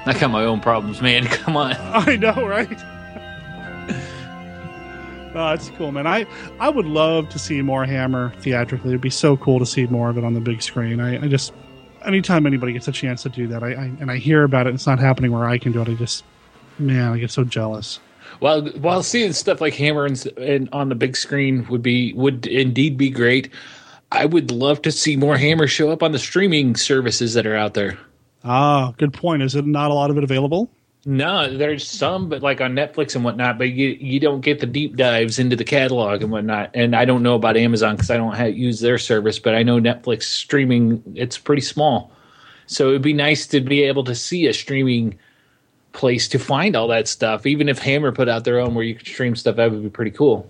I got my own problems, man. Come on. I know, right? Oh, that's cool, man. I, I would love to see more Hammer theatrically. It'd be so cool to see more of it on the big screen. I, I just, anytime anybody gets a chance to do that, I, I and I hear about it, it's not happening where I can do it. I just, man, I get so jealous. While while seeing stuff like Hammer and, and on the big screen would be would indeed be great, I would love to see more Hammer show up on the streaming services that are out there. Ah, good point. Is it not a lot of it available? No, there's some, but like on Netflix and whatnot. But you you don't get the deep dives into the catalog and whatnot. And I don't know about Amazon because I don't have, use their service. But I know Netflix streaming it's pretty small, so it'd be nice to be able to see a streaming place to find all that stuff. Even if Hammer put out their own where you could stream stuff, that would be pretty cool.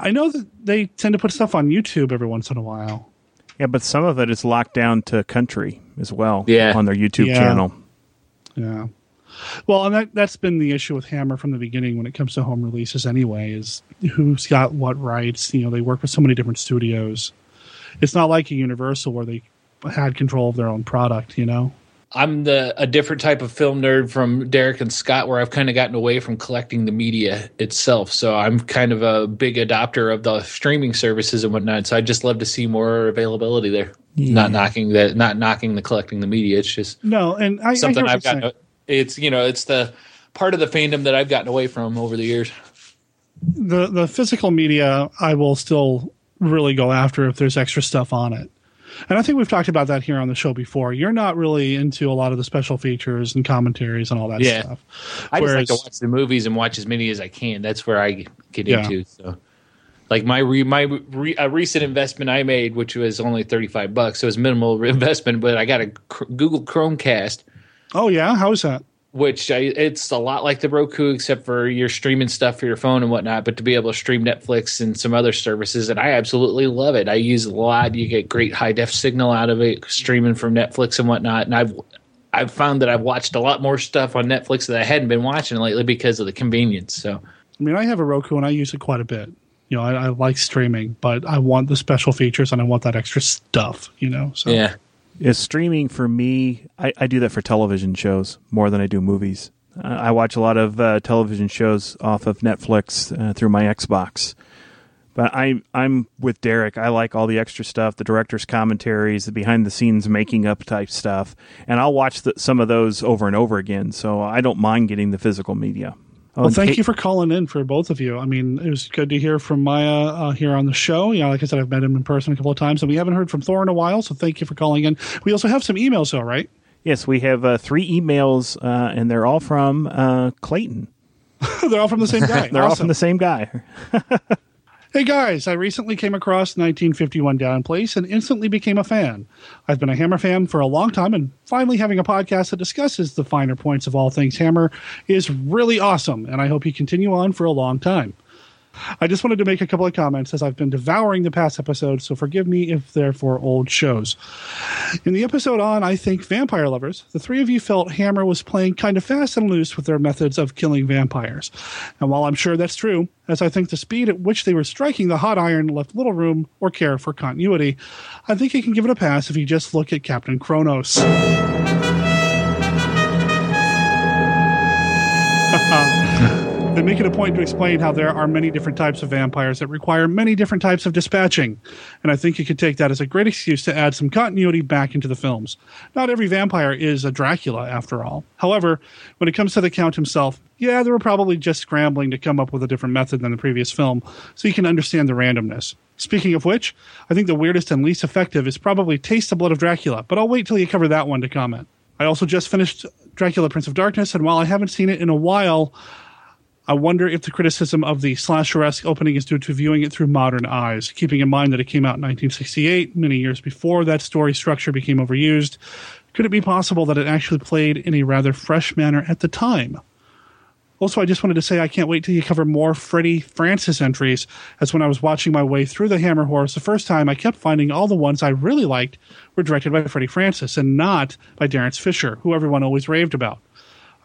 I know that they tend to put stuff on YouTube every once in a while. Yeah, but some of it is locked down to country as well. Yeah. on their YouTube Yeah. channel. Yeah. Well, and that that's been the issue with Hammer from the beginning when it comes to home releases. Anyway, is who's got what rights? You know, they work with so many different studios. It's not like a Universal where they had control of their own product. You know. I'm the a different type of film nerd from Derek and Scott, where I've kind of gotten away from collecting the media itself. So I'm kind of a big adopter of the streaming services and whatnot. So I just love to see more availability there. Yeah. Not knocking the not knocking the collecting the media. It's just No, and I, I hear something what I've you're gotten. It's you know it's the part of the fandom that I've gotten away from over the years. the the physical media I will still really go after if there's extra stuff on it. And I think we've talked about that here on the show before. You're not really into a lot of the special features and commentaries and all that Yeah. stuff. I just like to watch the movies and watch as many as I can. That's where I get Yeah. into. So, like my re, my re, a recent investment I made, which was only thirty five bucks, so it was minimal investment, but I got a Google Chromecast. Oh yeah, how is that? which I, it's a lot like the Roku, except for you're streaming stuff for your phone and whatnot. But to be able to stream Netflix and some other services, and I absolutely love it. I use it a lot. You get great high def signal out of it, streaming from Netflix and whatnot. And I've I've found that I've watched a lot more stuff on Netflix that I hadn't been watching lately because of the convenience. So, I mean, I have a Roku and I use it quite a bit. You know, I, I like streaming, but I want the special features and I want that extra stuff. You know, so yeah. Is streaming for me? I, I do that for television shows more than I do movies. Uh, I watch a lot of uh, television shows off of Netflix uh, through my Xbox. But I, I'm with Derek. I like all the extra stuff, the director's commentaries, the behind the scenes making up type stuff, and I'll watch the, some of those over and over again. So I don't mind getting the physical media. Well, Um, thank Kate- you for calling in for both of you. I mean, it was good to hear from Maya uh, here on the show. You know, like I said, I've met him in person a couple of times, and we haven't heard from Thor in a while. So thank you for calling in. We also have some emails, though, right? Yes, we have uh, three emails, uh, and they're all from uh, Clayton. They're all from the same guy. they're all from the same guy. Hey guys, I recently came across 1951 Down Place and instantly became a fan. I've been a Hammer fan for a long time, and finally having a podcast that discusses the finer points of all things Hammer is really awesome, and I hope you continue on for a long time. I just wanted to make a couple of comments as I've been devouring the past episodes, so forgive me if they're for old shows. In the episode on I Think Vampire Lovers, the three of you felt Hammer was playing kind of fast and loose with their methods of killing vampires. And while I'm sure that's true, as I think the speed at which they were striking the hot iron left little room or care for continuity, I think you can give it a pass if you just look at Captain Kronos. They make it a point to explain how there are many different types of vampires that require many different types of dispatching. And I think you could take that as a great excuse to add some continuity back into the films. Not every vampire is a Dracula, after all. However, when it comes to the Count himself, yeah, they were probably just scrambling to come up with a different method than the previous film, so you can understand the randomness. Speaking of which, I think the weirdest and least effective is probably Taste the Blood of Dracula, but I'll wait till you cover that one to comment. I also just finished Dracula Prince of Darkness, and while I haven't seen it in a while, I wonder if the criticism of the slasher-esque opening is due to viewing it through modern eyes, keeping in mind that it came out in 1968, many years before that story structure became overused. Could it be possible that it actually played in a rather fresh manner at the time? Also, I just wanted to say I can't wait till you cover more Freddie Francis entries, as when I was watching my way through the Hammer Horrors the first time, I kept finding all the ones I really liked were directed by Freddie Francis and not by Terence Fisher, who everyone always raved about.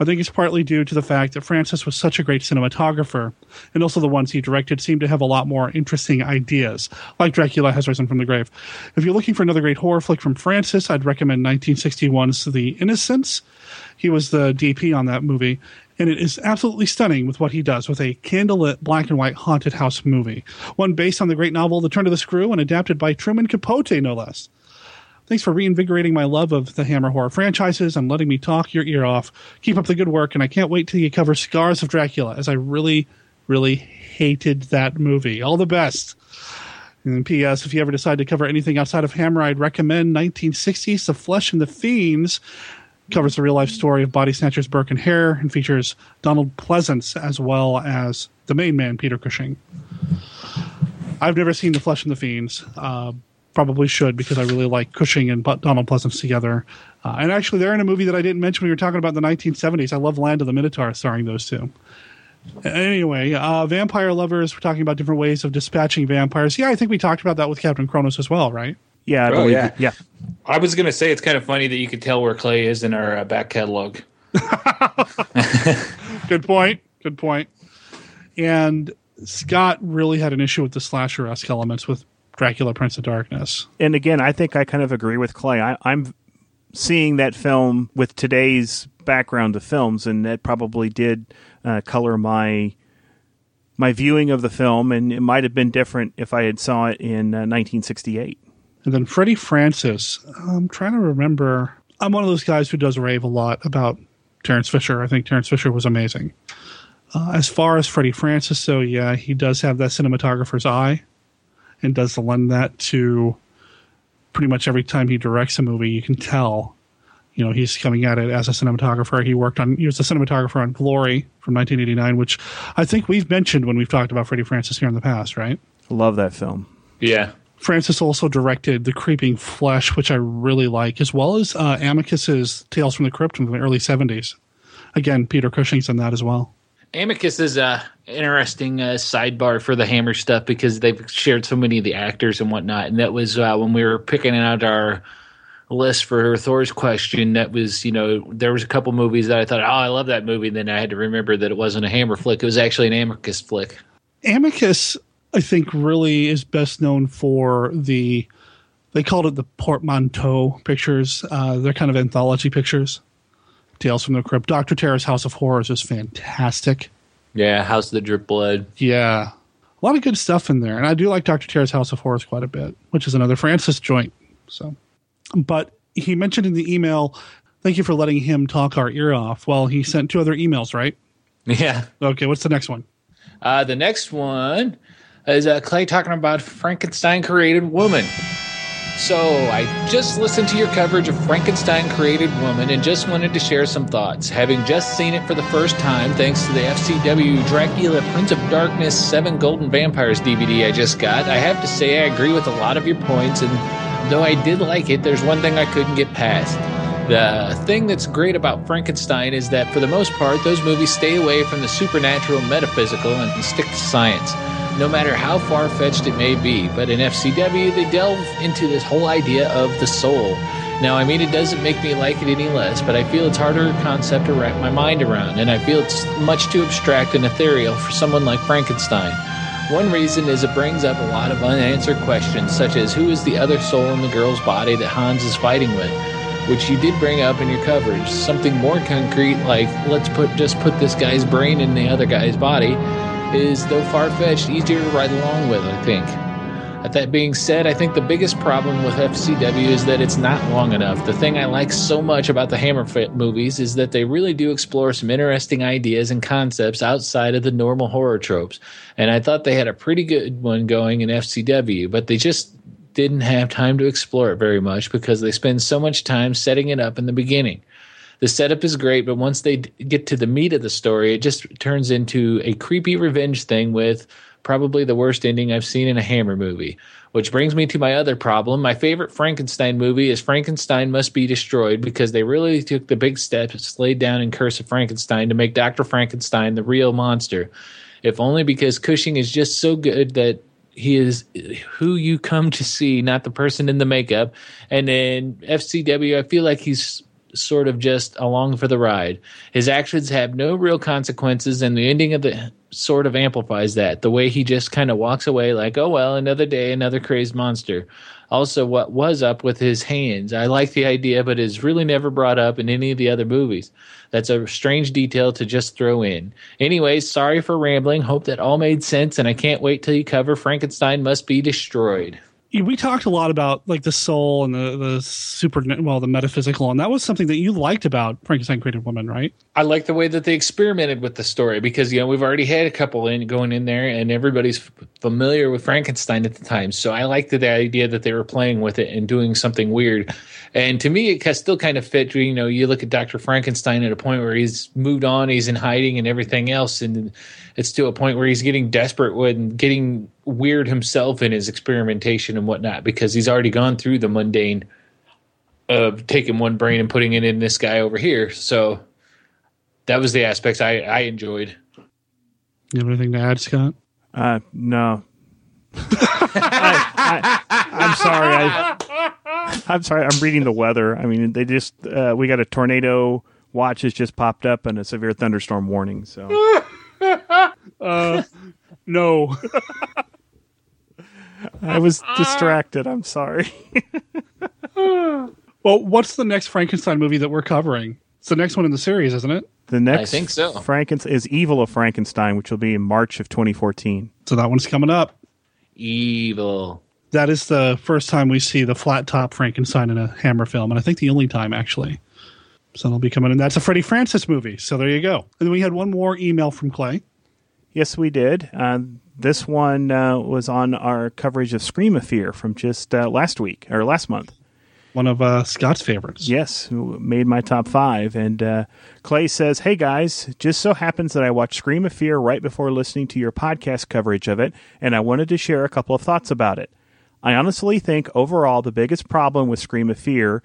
I think it's partly due to the fact that Francis was such a great cinematographer, and also the ones he directed seem to have a lot more interesting ideas, like Dracula Has Risen from the Grave. If you're looking for another great horror flick from Francis, I'd recommend 1961's The Innocents. He was the DP on that movie, and it is absolutely stunning with what he does with a candlelit black and white haunted house movie, one based on the great novel The Turn of the Screw and adapted by Truman Capote, no less. Thanks for reinvigorating my love of the Hammer horror franchises and letting me talk your ear off. Keep up the good work, and I can't wait till you cover Scars of Dracula, as I really, really hated that movie. All the best. And P.S. If you ever decide to cover anything outside of Hammer, I'd recommend 1960s The Flesh and the Fiends. Covers the real life story of body snatchers Burke and Hare and features Donald Pleasence as well as the main man, Peter Cushing. I've never seen The Flesh and the Fiends. Uh, probably should because I really like Cushing and Bu- Donald Pleasence together. Uh, and actually, they're in a movie that I didn't mention when we were talking about the 1970s. I love Land of the Minotaur, starring those two. Anyway, uh, vampire lovers, we're talking about different ways of dispatching vampires. Yeah, I think we talked about that with Captain Kronos as well, right? Yeah, I Oh, believe yeah. it. Yeah. I was going to say it's kind of funny that you could tell where Clay is in our uh, back catalog. Good point. Good point. And Scott really had an issue with the slasher esque elements with Dracula Prince of Darkness. and again, I think I kind of agree with Clay. I, I'm seeing that film with today's background of films, and that probably did uh, color my my viewing of the film, and it might have been different if I had saw it in uh, 1968. And then Freddie Francis. I'm trying to remember. I'm one of those guys who does rave a lot about Terence Fisher. I think Terence Fisher was amazing. Uh, as far as Freddie Francis, so yeah, he does have that cinematographer's eye and does the lend that to pretty much every time he directs a movie. You can tell, you know, he's coming at it as a cinematographer. He worked on, he was a cinematographer on Glory from 1989, which I think we've mentioned when we've talked about Freddie Francis here in the past, right? Love that film. Yeah. Francis also directed The Creeping Flesh, which I really like, as well as uh, Amicus's Tales from the Crypt from the early 70s. Again, Peter Cushing's in that as well. Amicus is a interesting uh, sidebar for the Hammer stuff because they've shared so many of the actors and whatnot. And that was uh, when we were picking out our list for Thor's question. That was, you know, there was a couple movies that I thought, oh, I love that movie. And then I had to remember that it wasn't a Hammer flick; it was actually an Amicus flick. Amicus, I think, really is best known for the. They called it the portmanteau pictures. Uh, they're kind of anthology pictures. Tales from the Crypt. Doctor Terror's House of Horrors is fantastic. Yeah, House of the Drip Blood. Yeah, a lot of good stuff in there, and I do like Doctor Terror's House of Horrors quite a bit, which is another Francis joint. So, but he mentioned in the email, "Thank you for letting him talk our ear off." Well, he sent two other emails, right? Yeah. Okay, what's the next one? Uh, the next one is uh, Clay talking about Frankenstein created woman. So I just listened to your coverage of Frankenstein created woman and just wanted to share some thoughts. Having just seen it for the first time, thanks to the FCW Dracula Prince of Darkness Seven Golden Vampires DVD I just got, I have to say I agree with a lot of your points. And though I did like it, there's one thing I couldn't get past. The thing that's great about Frankenstein is that for the most part, those movies stay away from the supernatural, metaphysical, and stick to science no matter how far fetched it may be. But in FCW, they delve into this whole idea of the soul. Now, I mean, it doesn't make me like it any less, but I feel it's harder concept to wrap my mind around, and I feel it's much too abstract and ethereal for someone like Frankenstein. One reason is it brings up a lot of unanswered questions, such as who is the other soul in the girl's body that Hans is fighting with, which you did bring up in your coverage. Something more concrete, like let's put just put this guy's brain in the other guy's body, is, though far fetched, easier to ride along with, I think. That being said, I think the biggest problem with FCW is that it's not long enough. The thing I like so much about the Hammer Fit movies is that they really do explore some interesting ideas and concepts outside of the normal horror tropes. And I thought they had a pretty good one going in FCW, but they just didn't have time to explore it very much because they spend so much time setting it up in the beginning the setup is great, but once they get to the meat of the story, it just turns into a creepy revenge thing with probably the worst ending I've seen in a Hammer movie. Which brings me to my other problem. My favorite Frankenstein movie is Frankenstein Must Be Destroyed because they really took the big steps laid down in Curse of Frankenstein to make Dr. Frankenstein the real monster. If only because Cushing is just so good that he is who you come to see, not the person in the makeup. And in FCW, I feel like he's sort of just along for the ride. His actions have no real consequences, and the ending of the sort of amplifies that. The way he just kind of walks away, like, oh, well, another day, another crazed monster. Also, what was up with his hands? I like the idea, but it's really never brought up in any of the other movies. That's a strange detail to just throw in. Anyways, sorry for rambling. Hope that all made sense, and I can't wait till you cover Frankenstein Must Be Destroyed we talked a lot about like the soul and the the super well the metaphysical and that was something that you liked about frankenstein created woman right? I like the way that they experimented with the story because you know we've already had a couple in going in there and everybody's familiar with frankenstein at the time. So i liked the idea that they were playing with it and doing something weird and to me it still kind of fit you know you look at dr frankenstein at a point where he's moved on he's in hiding and everything else and it's to a point where he's getting desperate and getting weird himself in his experimentation and whatnot because he's already gone through the mundane of taking one brain and putting it in this guy over here. So that was the aspects I, I enjoyed. You have anything to add, Scott? Uh, no. I, am sorry. I, I'm sorry. I'm reading the weather. I mean, they just uh, we got a tornado watch has just popped up and a severe thunderstorm warning. So uh, no. I was distracted. I'm sorry. well, what's the next Frankenstein movie that we're covering? It's the next one in the series, isn't it? The next I think so. Frankenstein is Evil of Frankenstein, which will be in March of 2014. So that one's coming up. Evil. That is the first time we see the flat top Frankenstein in a Hammer film, and I think the only time actually. So they'll be coming in. That's a Freddie Francis movie. So there you go. And then we had one more email from Clay. Yes, we did. Uh, this one uh, was on our coverage of Scream of Fear from just uh, last week or last month. One of uh, Scott's favorites. Yes, made my top five. And uh, Clay says, Hey guys, just so happens that I watched Scream of Fear right before listening to your podcast coverage of it, and I wanted to share a couple of thoughts about it. I honestly think overall the biggest problem with Scream of Fear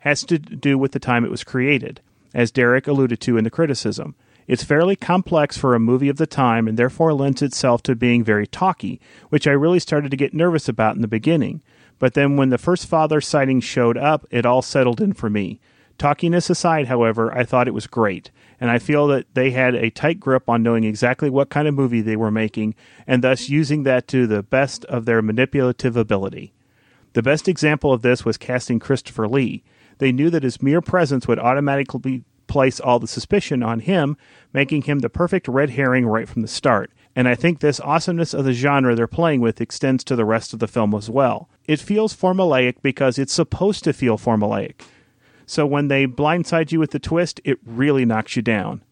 has to do with the time it was created, as Derek alluded to in the criticism. It's fairly complex for a movie of the time and therefore lends itself to being very talky, which I really started to get nervous about in the beginning. But then when the first father sighting showed up, it all settled in for me. Talkiness aside, however, I thought it was great, and I feel that they had a tight grip on knowing exactly what kind of movie they were making, and thus using that to the best of their manipulative ability. The best example of this was casting Christopher Lee. They knew that his mere presence would automatically place all the suspicion on him, making him the perfect red herring right from the start. And I think this awesomeness of the genre they're playing with extends to the rest of the film as well. It feels formulaic because it's supposed to feel formulaic. So when they blindside you with the twist, it really knocks you down.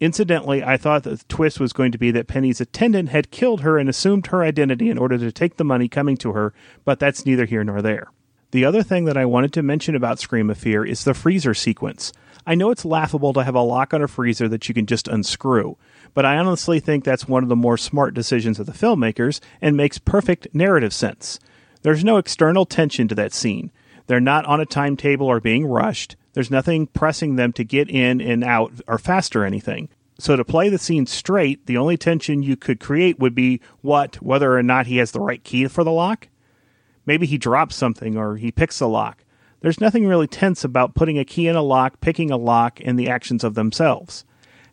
Incidentally, I thought the twist was going to be that Penny's attendant had killed her and assumed her identity in order to take the money coming to her, but that's neither here nor there. The other thing that I wanted to mention about Scream of Fear is the freezer sequence. I know it's laughable to have a lock on a freezer that you can just unscrew, but I honestly think that's one of the more smart decisions of the filmmakers and makes perfect narrative sense. There's no external tension to that scene. They're not on a timetable or being rushed. There's nothing pressing them to get in and out or fast or anything. So to play the scene straight, the only tension you could create would be what, whether or not he has the right key for the lock. Maybe he drops something or he picks a lock. There's nothing really tense about putting a key in a lock, picking a lock, and the actions of themselves.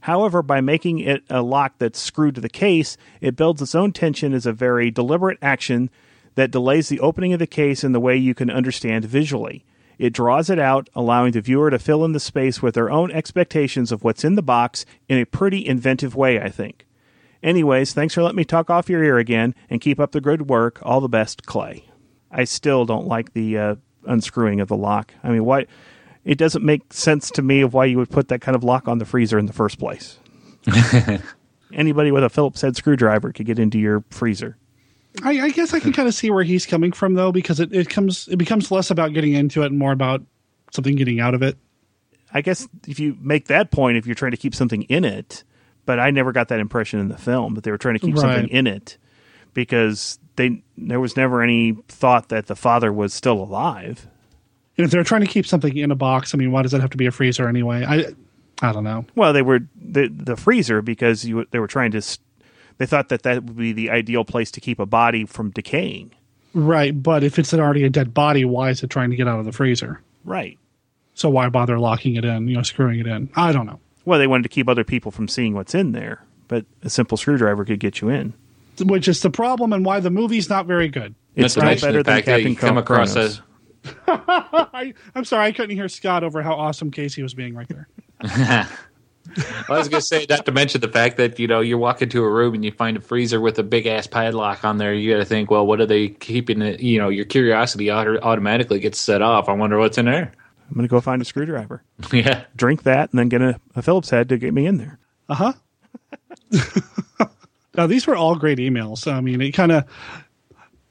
However, by making it a lock that's screwed to the case, it builds its own tension as a very deliberate action that delays the opening of the case in the way you can understand visually. It draws it out, allowing the viewer to fill in the space with their own expectations of what's in the box in a pretty inventive way, I think. Anyways, thanks for letting me talk off your ear again, and keep up the good work. All the best, Clay. I still don't like the uh, unscrewing of the lock. I mean, why? It doesn't make sense to me of why you would put that kind of lock on the freezer in the first place. Anybody with a Phillips head screwdriver could get into your freezer. I, I guess I can kind of see where he's coming from though, because it, it comes it becomes less about getting into it and more about something getting out of it. I guess if you make that point, if you're trying to keep something in it, but I never got that impression in the film that they were trying to keep something in it because they there was never any thought that the father was still alive. And if they're trying to keep something in a box, I mean, why does it have to be a freezer anyway? I I don't know. Well, they were the the freezer because you they were trying to they thought that that would be the ideal place to keep a body from decaying. Right, but if it's already a dead body, why is it trying to get out of the freezer? Right. So why bother locking it in? You know, screwing it in. I don't know. Well, they wanted to keep other people from seeing what's in there, but a simple screwdriver could get you in. Which is the problem, and why the movie's not very good. It's Not to better than that Captain you come across Kronos. I, I'm sorry, I couldn't hear Scott over how awesome Casey was being right there. I was going to say, not to mention the fact that you know you walk into a room and you find a freezer with a big ass padlock on there. You got to think, well, what are they keeping? It? You know, your curiosity auto- automatically gets set off. I wonder what's in there. I'm going to go find a screwdriver. Yeah. Drink that and then get a, a Phillips head to get me in there. Uh huh. now these were all great emails. I mean, it kind of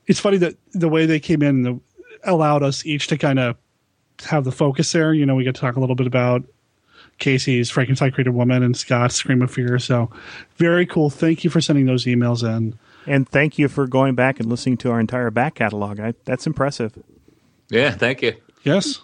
it's funny that the way they came in the, allowed us each to kind of have the focus there. You know, we get to talk a little bit about Casey's Frankenstein created woman and Scott's Scream of Fear. So very cool. Thank you for sending those emails in. And thank you for going back and listening to our entire back catalog. I, that's impressive. Yeah, thank you. Yes.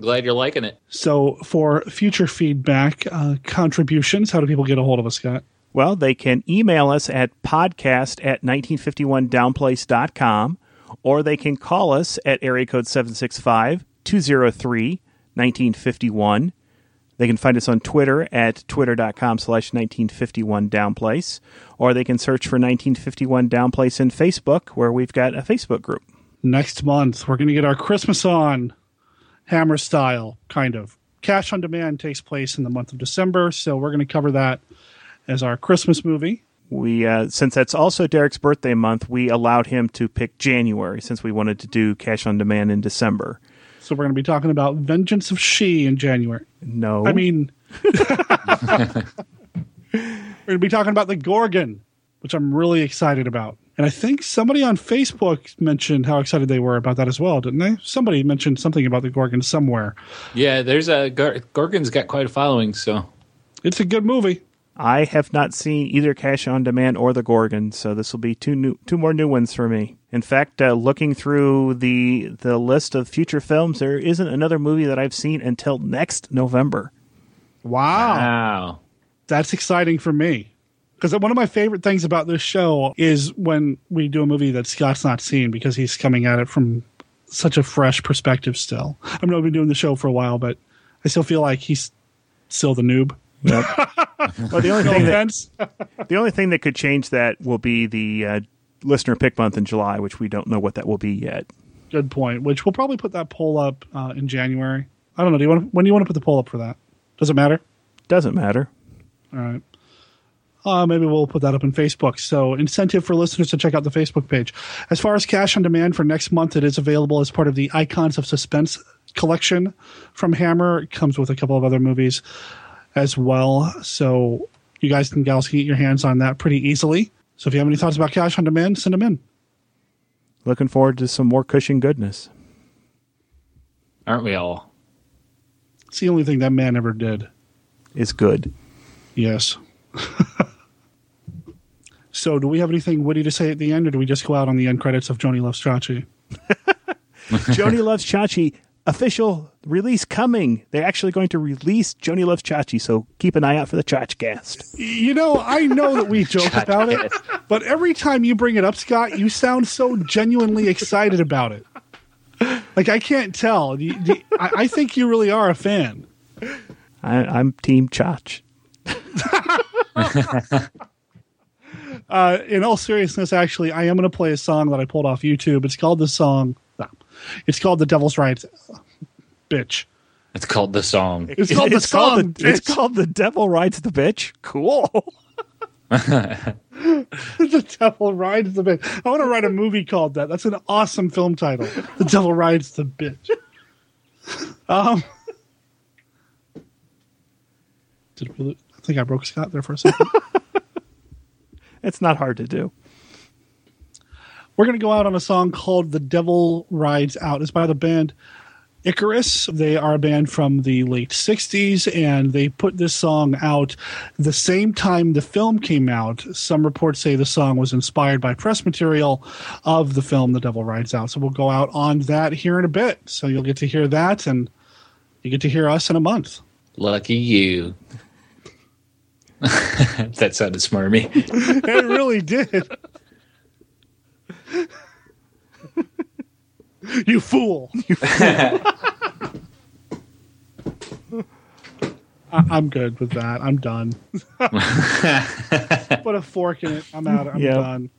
Glad you're liking it. So for future feedback, uh, contributions, how do people get a hold of us, Scott? Well, they can email us at podcast at 1951downplace.com or they can call us at area code 765 203 1951. They can find us on Twitter at twitter.com slash 1951 downplace, or they can search for 1951 downplace in Facebook, where we've got a Facebook group. Next month, we're going to get our Christmas on Hammer style, kind of. Cash on Demand takes place in the month of December, so we're going to cover that as our Christmas movie. We, uh, since that's also Derek's birthday month, we allowed him to pick January since we wanted to do Cash on Demand in December. So we're going to be talking about Vengeance of She in January. No. I mean, we're going to be talking about the Gorgon, which I'm really excited about. And I think somebody on Facebook mentioned how excited they were about that as well, didn't they? Somebody mentioned something about the Gorgon somewhere. Yeah, there's a Gor- Gorgon's got quite a following, so It's a good movie. I have not seen either Cash on Demand or The Gorgon, so this will be two new, two more new ones for me. In fact, uh, looking through the the list of future films, there isn't another movie that I've seen until next November. Wow. Wow. That's exciting for me. Because one of my favorite things about this show is when we do a movie that Scott's not seen because he's coming at it from such a fresh perspective still. I mean, I've been doing the show for a while, but I still feel like he's still the noob. Yep. well, the only No thing that, the only thing that could change that will be the uh, listener pick month in July, which we don't know what that will be yet. Good point. Which we'll probably put that poll up uh, in January. I don't know. Do you want to, when do you want to put the poll up for that? Does it matter? Doesn't matter. All right. Uh, maybe we'll put that up in Facebook. So, incentive for listeners to check out the Facebook page. As far as cash on demand for next month, it is available as part of the Icons of Suspense collection from Hammer. It comes with a couple of other movies as well. So, you guys and gals can get your hands on that pretty easily. So, if you have any thoughts about cash on demand, send them in. Looking forward to some more Cushing goodness. Aren't we all? It's the only thing that man ever did. Is good. Yes. so, do we have anything witty to say at the end, or do we just go out on the end credits of Joni Loves Chachi? Joni Loves Chachi official release coming. They're actually going to release Joni Loves Chachi, so keep an eye out for the Chachcast. You know, I know that we joke about it, but every time you bring it up, Scott, you sound so genuinely excited about it. Like I can't tell. You- you- I, I think you really are a fan. I, I'm Team Chach. Uh, in all seriousness, actually, I am going to play a song that I pulled off YouTube. It's called the song. No, it's called "The Devil's Rights." Bitch. It's called the song. It's called the song. the, it's called the Devil Rides the Bitch. Cool. the Devil Rides the Bitch. I want to write a movie called that. That's an awesome film title. The Devil Rides the Bitch. Um, did we, I think I broke Scott there for a second. It's not hard to do. We're going to go out on a song called The Devil Rides Out. It's by the band Icarus. They are a band from the late 60s, and they put this song out the same time the film came out. Some reports say the song was inspired by press material of the film The Devil Rides Out. So we'll go out on that here in a bit. So you'll get to hear that, and you get to hear us in a month. Lucky you. that sounded smarmy. it really did. you fool. I- I'm good with that. I'm done. Put a fork in it. I'm out. I'm Yep. done.